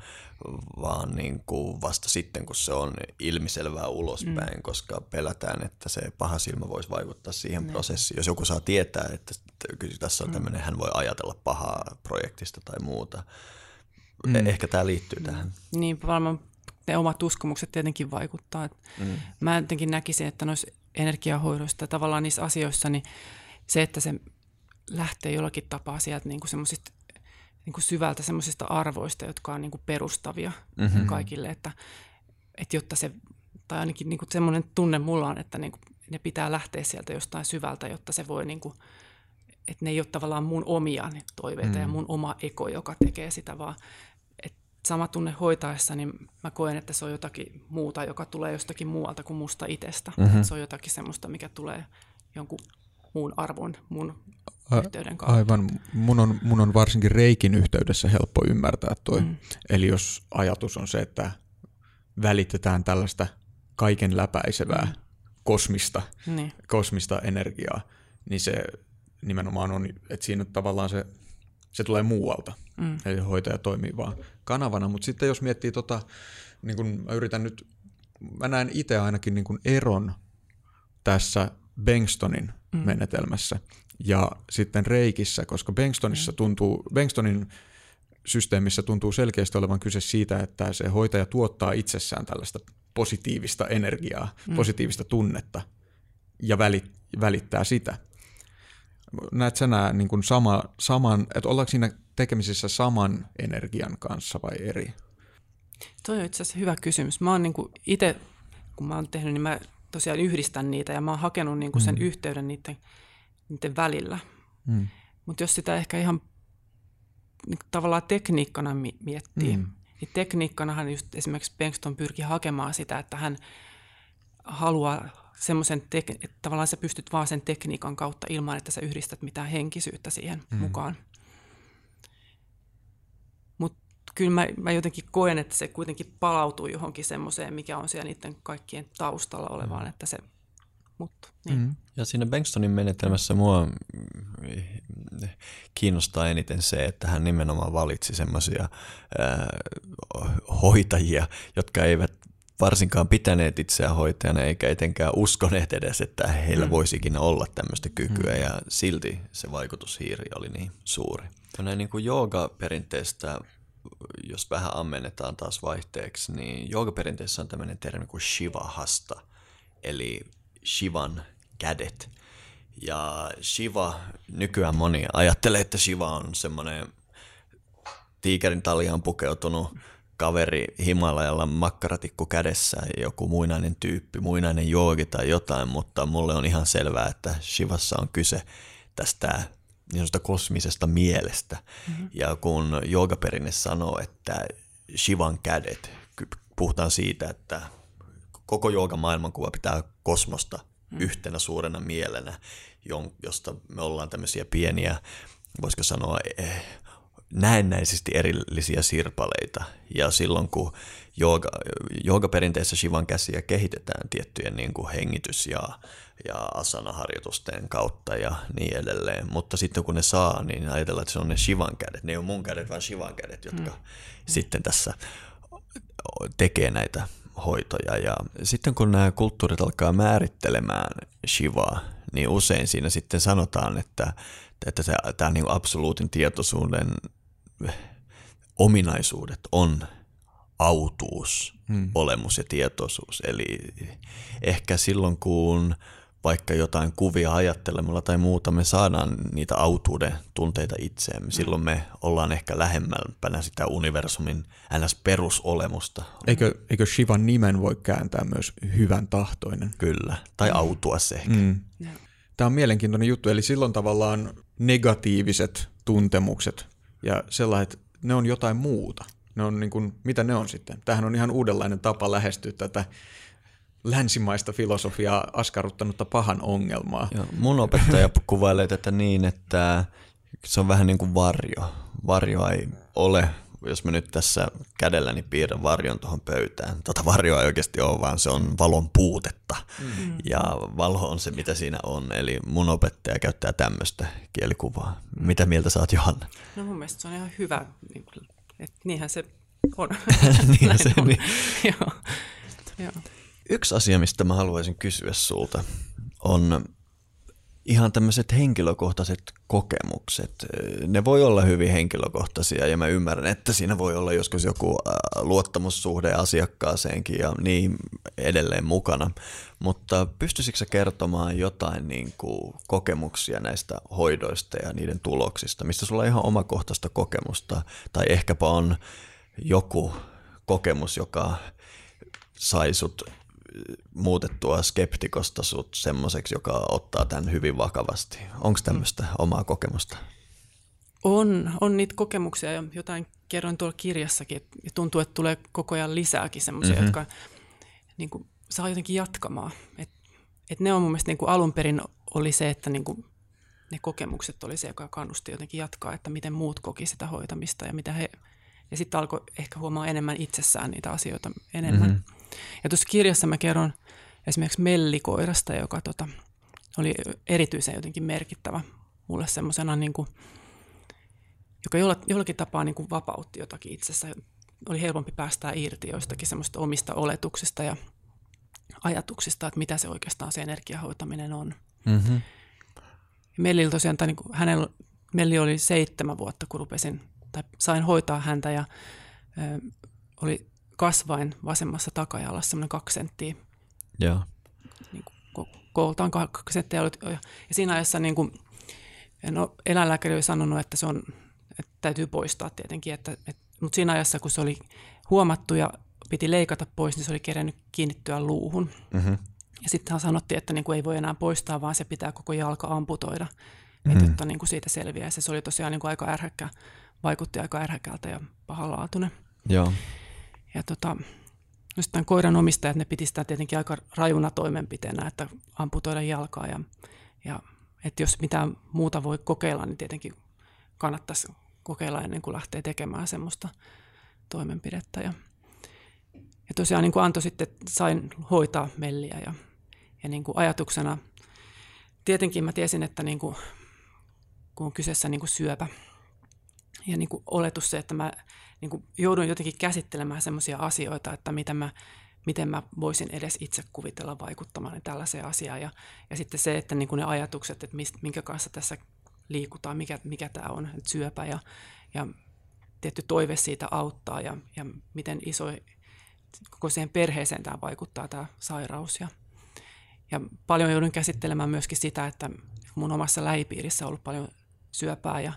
vaan niin kuin vasta sitten, kun se on ilmiselvää ulospäin, mm. koska pelätään, että se paha silmä voisi vaikuttaa siihen mm. prosessiin. Jos joku saa tietää, että tässä on mm. tämmöinen, hän voi ajatella pahaa projektista tai muuta. Mm. E- ehkä tämä liittyy tähän. Niin, varmaan ne omat uskomukset tietenkin vaikuttaa. Mm. Mä jotenkin näkisin, että noissa energiahoidoista tavallaan niissä asioissa, niin se, että se lähtee jollakin tapaa sieltä niin kuin semmoisista niin kuin syvältä semmoisista arvoista, jotka on niin kuin perustavia mm-hmm. kaikille, että, että jotta se, tai ainakin niin kuin semmoinen tunne mulla on, että niin kuin ne pitää lähteä sieltä jostain syvältä, jotta se voi, niin kuin, että ne ei ole tavallaan mun omia toiveita mm. ja mun oma eko, joka tekee sitä, vaan sama tunne hoitaessa, niin mä koen, että se on jotakin muuta, joka tulee jostakin muualta kuin musta itsestä. Mm-hmm. Se on jotakin semmoista, mikä tulee jonkun muun arvon, mun A- yhteyden kautta. Aivan. Mun on, mun on varsinkin reikin yhteydessä helppo ymmärtää toi. Mm. Eli jos ajatus on se, että välitetään tällaista kaiken läpäisevää mm. kosmista, niin. kosmista energiaa, niin se nimenomaan on, että siinä tavallaan se se tulee muualta. Mm. Eli hoitaja toimii vaan kanavana. Mutta sitten jos miettii tota, niin kun mä yritän nyt, mä näen itse ainakin niin kun eron tässä Bengstonin mm. menetelmässä ja sitten Reikissä, koska Bengstonissa mm. tuntuu, Bengstonin systeemissä tuntuu selkeästi olevan kyse siitä, että se hoitaja tuottaa itsessään tällaista positiivista energiaa, mm. positiivista tunnetta ja välittää sitä näet sä nää niin kuin sama, saman, että ollaanko siinä tekemisissä saman energian kanssa vai eri? Toi on itse asiassa hyvä kysymys. Mä oon niin itse, kun mä oon tehnyt, niin mä tosiaan yhdistän niitä ja mä oon hakenut niin kuin sen mm. yhteyden niiden, niiden välillä. Mm. Mutta jos sitä ehkä ihan niin tavallaan tekniikkana miettii, mm. niin tekniikkanahan just esimerkiksi Bengston pyrki hakemaan sitä, että hän haluaa semmoisen, tek- että tavallaan sä pystyt vaan sen tekniikan kautta ilman, että sä yhdistät mitään henkisyyttä siihen mm. mukaan. Mutta kyllä mä, mä jotenkin koen, että se kuitenkin palautuu johonkin semmoiseen, mikä on siellä niiden kaikkien taustalla olevaan, mm. että se mutta, niin. mm. Ja siinä Bengtsonin menetelmässä mua kiinnostaa eniten se, että hän nimenomaan valitsi semmoisia hoitajia, jotka eivät varsinkaan pitäneet itseään hoitajana eikä etenkään uskoneet edes, että heillä mm. voisikin olla tämmöistä kykyä mm. ja silti se vaikutushiiri oli niin suuri. Näin niin kuin jooga-perinteestä, jos vähän ammennetaan taas vaihteeksi, niin joogaperinteessä on tämmöinen termi kuin shivahasta, eli shivan kädet. Ja Shiva, nykyään moni ajattelee, että Shiva on semmoinen tiikerin taljaan pukeutunut kaveri Himalajalla makkaratikku kädessä, joku muinainen tyyppi, muinainen joogi tai jotain, mutta mulle on ihan selvää, että Shivassa on kyse tästä niin kosmisesta mielestä. Mm-hmm. Ja kun joogaperinne sanoo, että Shivan kädet, puhutaan siitä, että koko joogan maailmankuva pitää kosmosta mm. yhtenä suurena mielenä, josta me ollaan tämmöisiä pieniä, voisiko sanoa, eh, näennäisesti erillisiä sirpaleita. Ja silloin kun jooga, joogaperinteessä Shivan käsiä kehitetään tiettyjen niin kuin hengitys- ja, ja asanaharjoitusten kautta ja niin edelleen. Mutta sitten kun ne saa, niin ajatellaan, että se on ne Shivan kädet. Ne ei ole mun kädet, vaan Shivan kädet, jotka mm. sitten tässä tekee näitä hoitoja. Ja sitten kun nämä kulttuurit alkaa määrittelemään Shivaa, niin usein siinä sitten sanotaan, että, että tämä niin absoluutin tietoisuuden ominaisuudet on autuus, hmm. olemus ja tietoisuus. Eli ehkä silloin, kun vaikka jotain kuvia ajattelemalla tai muuta, me saadaan niitä autuuden tunteita itseemme. Hmm. Silloin me ollaan ehkä lähemmämpänä sitä universumin ns. perusolemusta. Eikö, eikö Shivan nimen voi kääntää myös hyvän tahtoinen? Kyllä, tai autua se ehkä. Mm. Tämä on mielenkiintoinen juttu, eli silloin tavallaan negatiiviset tuntemukset ja sellaiset, ne on jotain muuta. Ne on niin kuin, mitä ne on sitten? Tähän on ihan uudenlainen tapa lähestyä tätä länsimaista filosofiaa askarruttanutta pahan ongelmaa. Joo, mun opettaja kuvailee tätä niin, että se on vähän niin kuin varjo. Varjoa ei ole, jos mä nyt tässä kädelläni piirrän varjon tuohon pöytään. Tota varjoa ei oikeasti ole, vaan se on valon puutetta. Mm. Ja valo on se, mitä siinä on. Eli mun opettaja käyttää tämmöistä kielikuvaa. Mitä mieltä saat, Johanna? No mun mielestä se on ihan hyvä. Niin että niinhän se on. niinhän se on. Niin. Joo. Joo. Yksi asia, mistä mä haluaisin kysyä sulta, on ihan tämmöiset henkilökohtaiset kokemukset. Ne voi olla hyvin henkilökohtaisia ja mä ymmärrän, että siinä voi olla joskus joku luottamussuhde asiakkaaseenkin ja niin edelleen mukana. Mutta pystyisikö kertomaan jotain niin kuin kokemuksia näistä hoidoista ja niiden tuloksista, mistä sulla on ihan omakohtaista kokemusta tai ehkäpä on joku kokemus, joka sai sut muutettua skeptikosta sut semmoiseksi, joka ottaa tämän hyvin vakavasti? Onko tämmöistä omaa kokemusta? On, on niitä kokemuksia ja jotain kerroin tuolla kirjassakin, että tuntuu, että tulee koko ajan lisääkin semmoisia, mm-hmm. jotka niin kuin, saa jotenkin jatkamaan. Et, et ne on mun mielestä niin kuin alun perin oli se, että niin kuin, ne kokemukset oli se, joka kannusti jotenkin jatkaa, että miten muut koki sitä hoitamista ja mitä he, ja sitten alkoi ehkä huomaa enemmän itsessään niitä asioita enemmän. Mm-hmm. Ja tuossa kirjassa mä kerron esimerkiksi mellikoirasta, joka tota, oli erityisen jotenkin merkittävä mulle semmoisena, niin kuin, joka jollakin tapaa niin kuin vapautti jotakin itsessä. Oli helpompi päästää irti joistakin semmoista omista oletuksista ja ajatuksista, että mitä se oikeastaan se energiahoitaminen on. Mm-hmm. Melli tosiaan, tai niin kuin, hänellä, Melli oli seitsemän vuotta, kun rupesin, tai sain hoitaa häntä ja ö, oli kasvain vasemmassa takajalassa, semmoinen kaksi senttiä. Joo. Niin kuin, kooltaan kaksi senttiä. Ja siinä ajassa niin kuin, no, eläinlääkäri oli sanonut, että se on, että täytyy poistaa tietenkin, että, että, mutta siinä ajassa, kun se oli huomattu ja piti leikata pois, niin se oli kerennyt kiinnittyä luuhun. Mm-hmm. Ja sitten sanottiin, että niin kuin ei voi enää poistaa, vaan se pitää koko jalka amputoida, mm-hmm. että, että niin kuin siitä selviää. Se oli tosiaan niin kuin aika ärhäkkä, vaikutti aika ärhäkältä ja pahanlaatuinen. Joo. Ja tota, no sitten koiran omistajat, ne piti sitä tietenkin aika rajuna toimenpiteenä, että amputoida jalkaa. Ja, ja että jos mitään muuta voi kokeilla, niin tietenkin kannattaisi kokeilla ennen kuin lähtee tekemään semmoista toimenpidettä. Ja, ja tosiaan niin kuin Anto sitten sain hoitaa melliä ja, ja niin kuin ajatuksena, tietenkin mä tiesin, että niin kuin, kun on kyseessä niin kuin syöpä ja niin kuin oletus se, että mä niin kuin joudun jotenkin käsittelemään sellaisia asioita, että miten mä, miten mä voisin edes itse kuvitella vaikuttamaan tällaiseen asiaan. Ja, ja sitten se, että niin kuin ne ajatukset, että mist, minkä kanssa tässä liikutaan, mikä, mikä tämä on, että syöpä ja, ja tietty toive siitä auttaa ja, ja miten iso koko siihen perheeseen tämä vaikuttaa tämä sairaus. Ja, ja paljon joudun käsittelemään myöskin sitä, että mun omassa lähipiirissä on ollut paljon syöpää ja,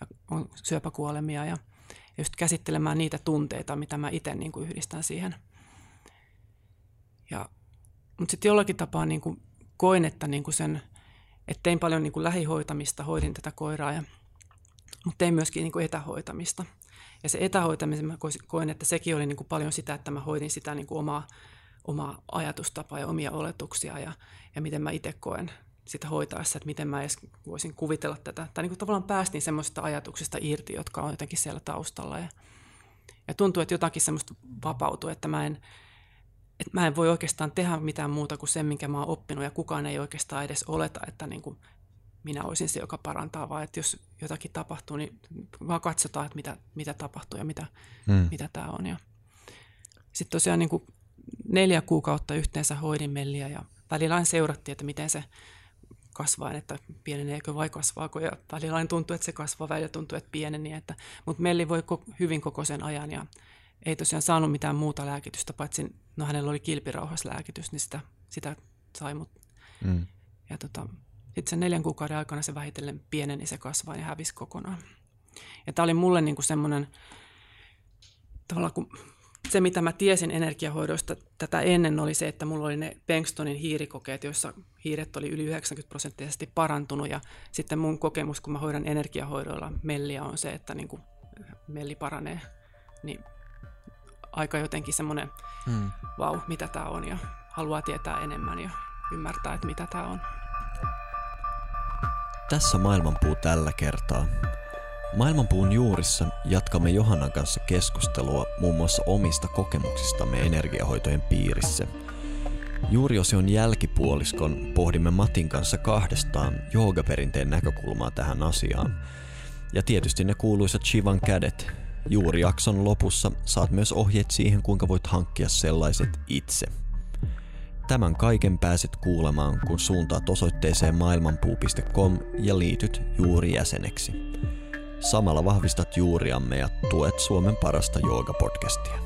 ja on syöpäkuolemia ja just käsittelemään niitä tunteita, mitä mä itse niin kuin yhdistän siihen. Ja, mutta sitten jollakin tapaa niin kuin koin, että niin kuin sen, että tein paljon niin kuin lähihoitamista, hoidin tätä koiraa, ja, mutta tein myöskin niin kuin etähoitamista. Ja se etähoitaminen, mä koin, että sekin oli niin kuin paljon sitä, että mä hoidin sitä niin kuin omaa, omaa ajatustapaa ja omia oletuksia ja, ja miten mä itse koen, sitä hoitaessa, että miten mä edes voisin kuvitella tätä. Tai niin kuin tavallaan päästiin semmoisista ajatuksista irti, jotka on jotenkin siellä taustalla. Ja, ja tuntuu, että jotakin semmoista vapautuu, että mä en, että mä en voi oikeastaan tehdä mitään muuta kuin sen, minkä mä oon oppinut, ja kukaan ei oikeastaan edes oleta, että niin kuin minä olisin se, joka parantaa, vaan että jos jotakin tapahtuu, niin vaan katsotaan, että mitä, mitä tapahtuu ja mitä, hmm. mitä tämä on. Ja sitten tosiaan niin kuin neljä kuukautta yhteensä hoidin Melliä ja välillä seurattiin, että miten se kasvaa, että pieneneekö vai kasvaako. Ja välillä tuntuu, että se kasvaa, välillä tuntuu, että pieneni. Että, mutta Melli voi hyvin koko sen ajan ja ei tosiaan saanut mitään muuta lääkitystä, paitsi no hänellä oli kilpirauhaslääkitys, niin sitä, sitä sai. Mut, mm. Ja tota, sitten sen neljän kuukauden aikana se vähitellen pieneni, se kasvaa ja hävisi kokonaan. Ja tämä oli mulle niinku semmoinen, tavallaan kun se, mitä mä tiesin energiahoidosta tätä ennen, oli se, että mulla oli ne Bengstonin hiirikokeet, joissa hiiret oli yli 90 prosenttisesti parantunut. Ja sitten mun kokemus, kun mä hoidan energiahoidoilla melliä, on se, että niin kuin melli paranee. Niin aika jotenkin semmoinen, hmm. vau, mitä tämä on, ja haluaa tietää enemmän ja ymmärtää, että mitä tämä on. Tässä maailmanpuu tällä kertaa. Maailmanpuun juurissa jatkamme Johannan kanssa keskustelua muun muassa omista kokemuksistamme energiahoitojen piirissä. Juuriosion jälkipuoliskon pohdimme Matin kanssa kahdestaan joogaperinteen näkökulmaa tähän asiaan. Ja tietysti ne kuuluisat Chivan kädet. Juurijakson lopussa saat myös ohjeet siihen, kuinka voit hankkia sellaiset itse. Tämän kaiken pääset kuulemaan, kun suuntaat osoitteeseen maailmanpuu.com ja liityt juuri jäseneksi. Samalla vahvistat juuriamme ja tuet Suomen parasta joogapodcastia.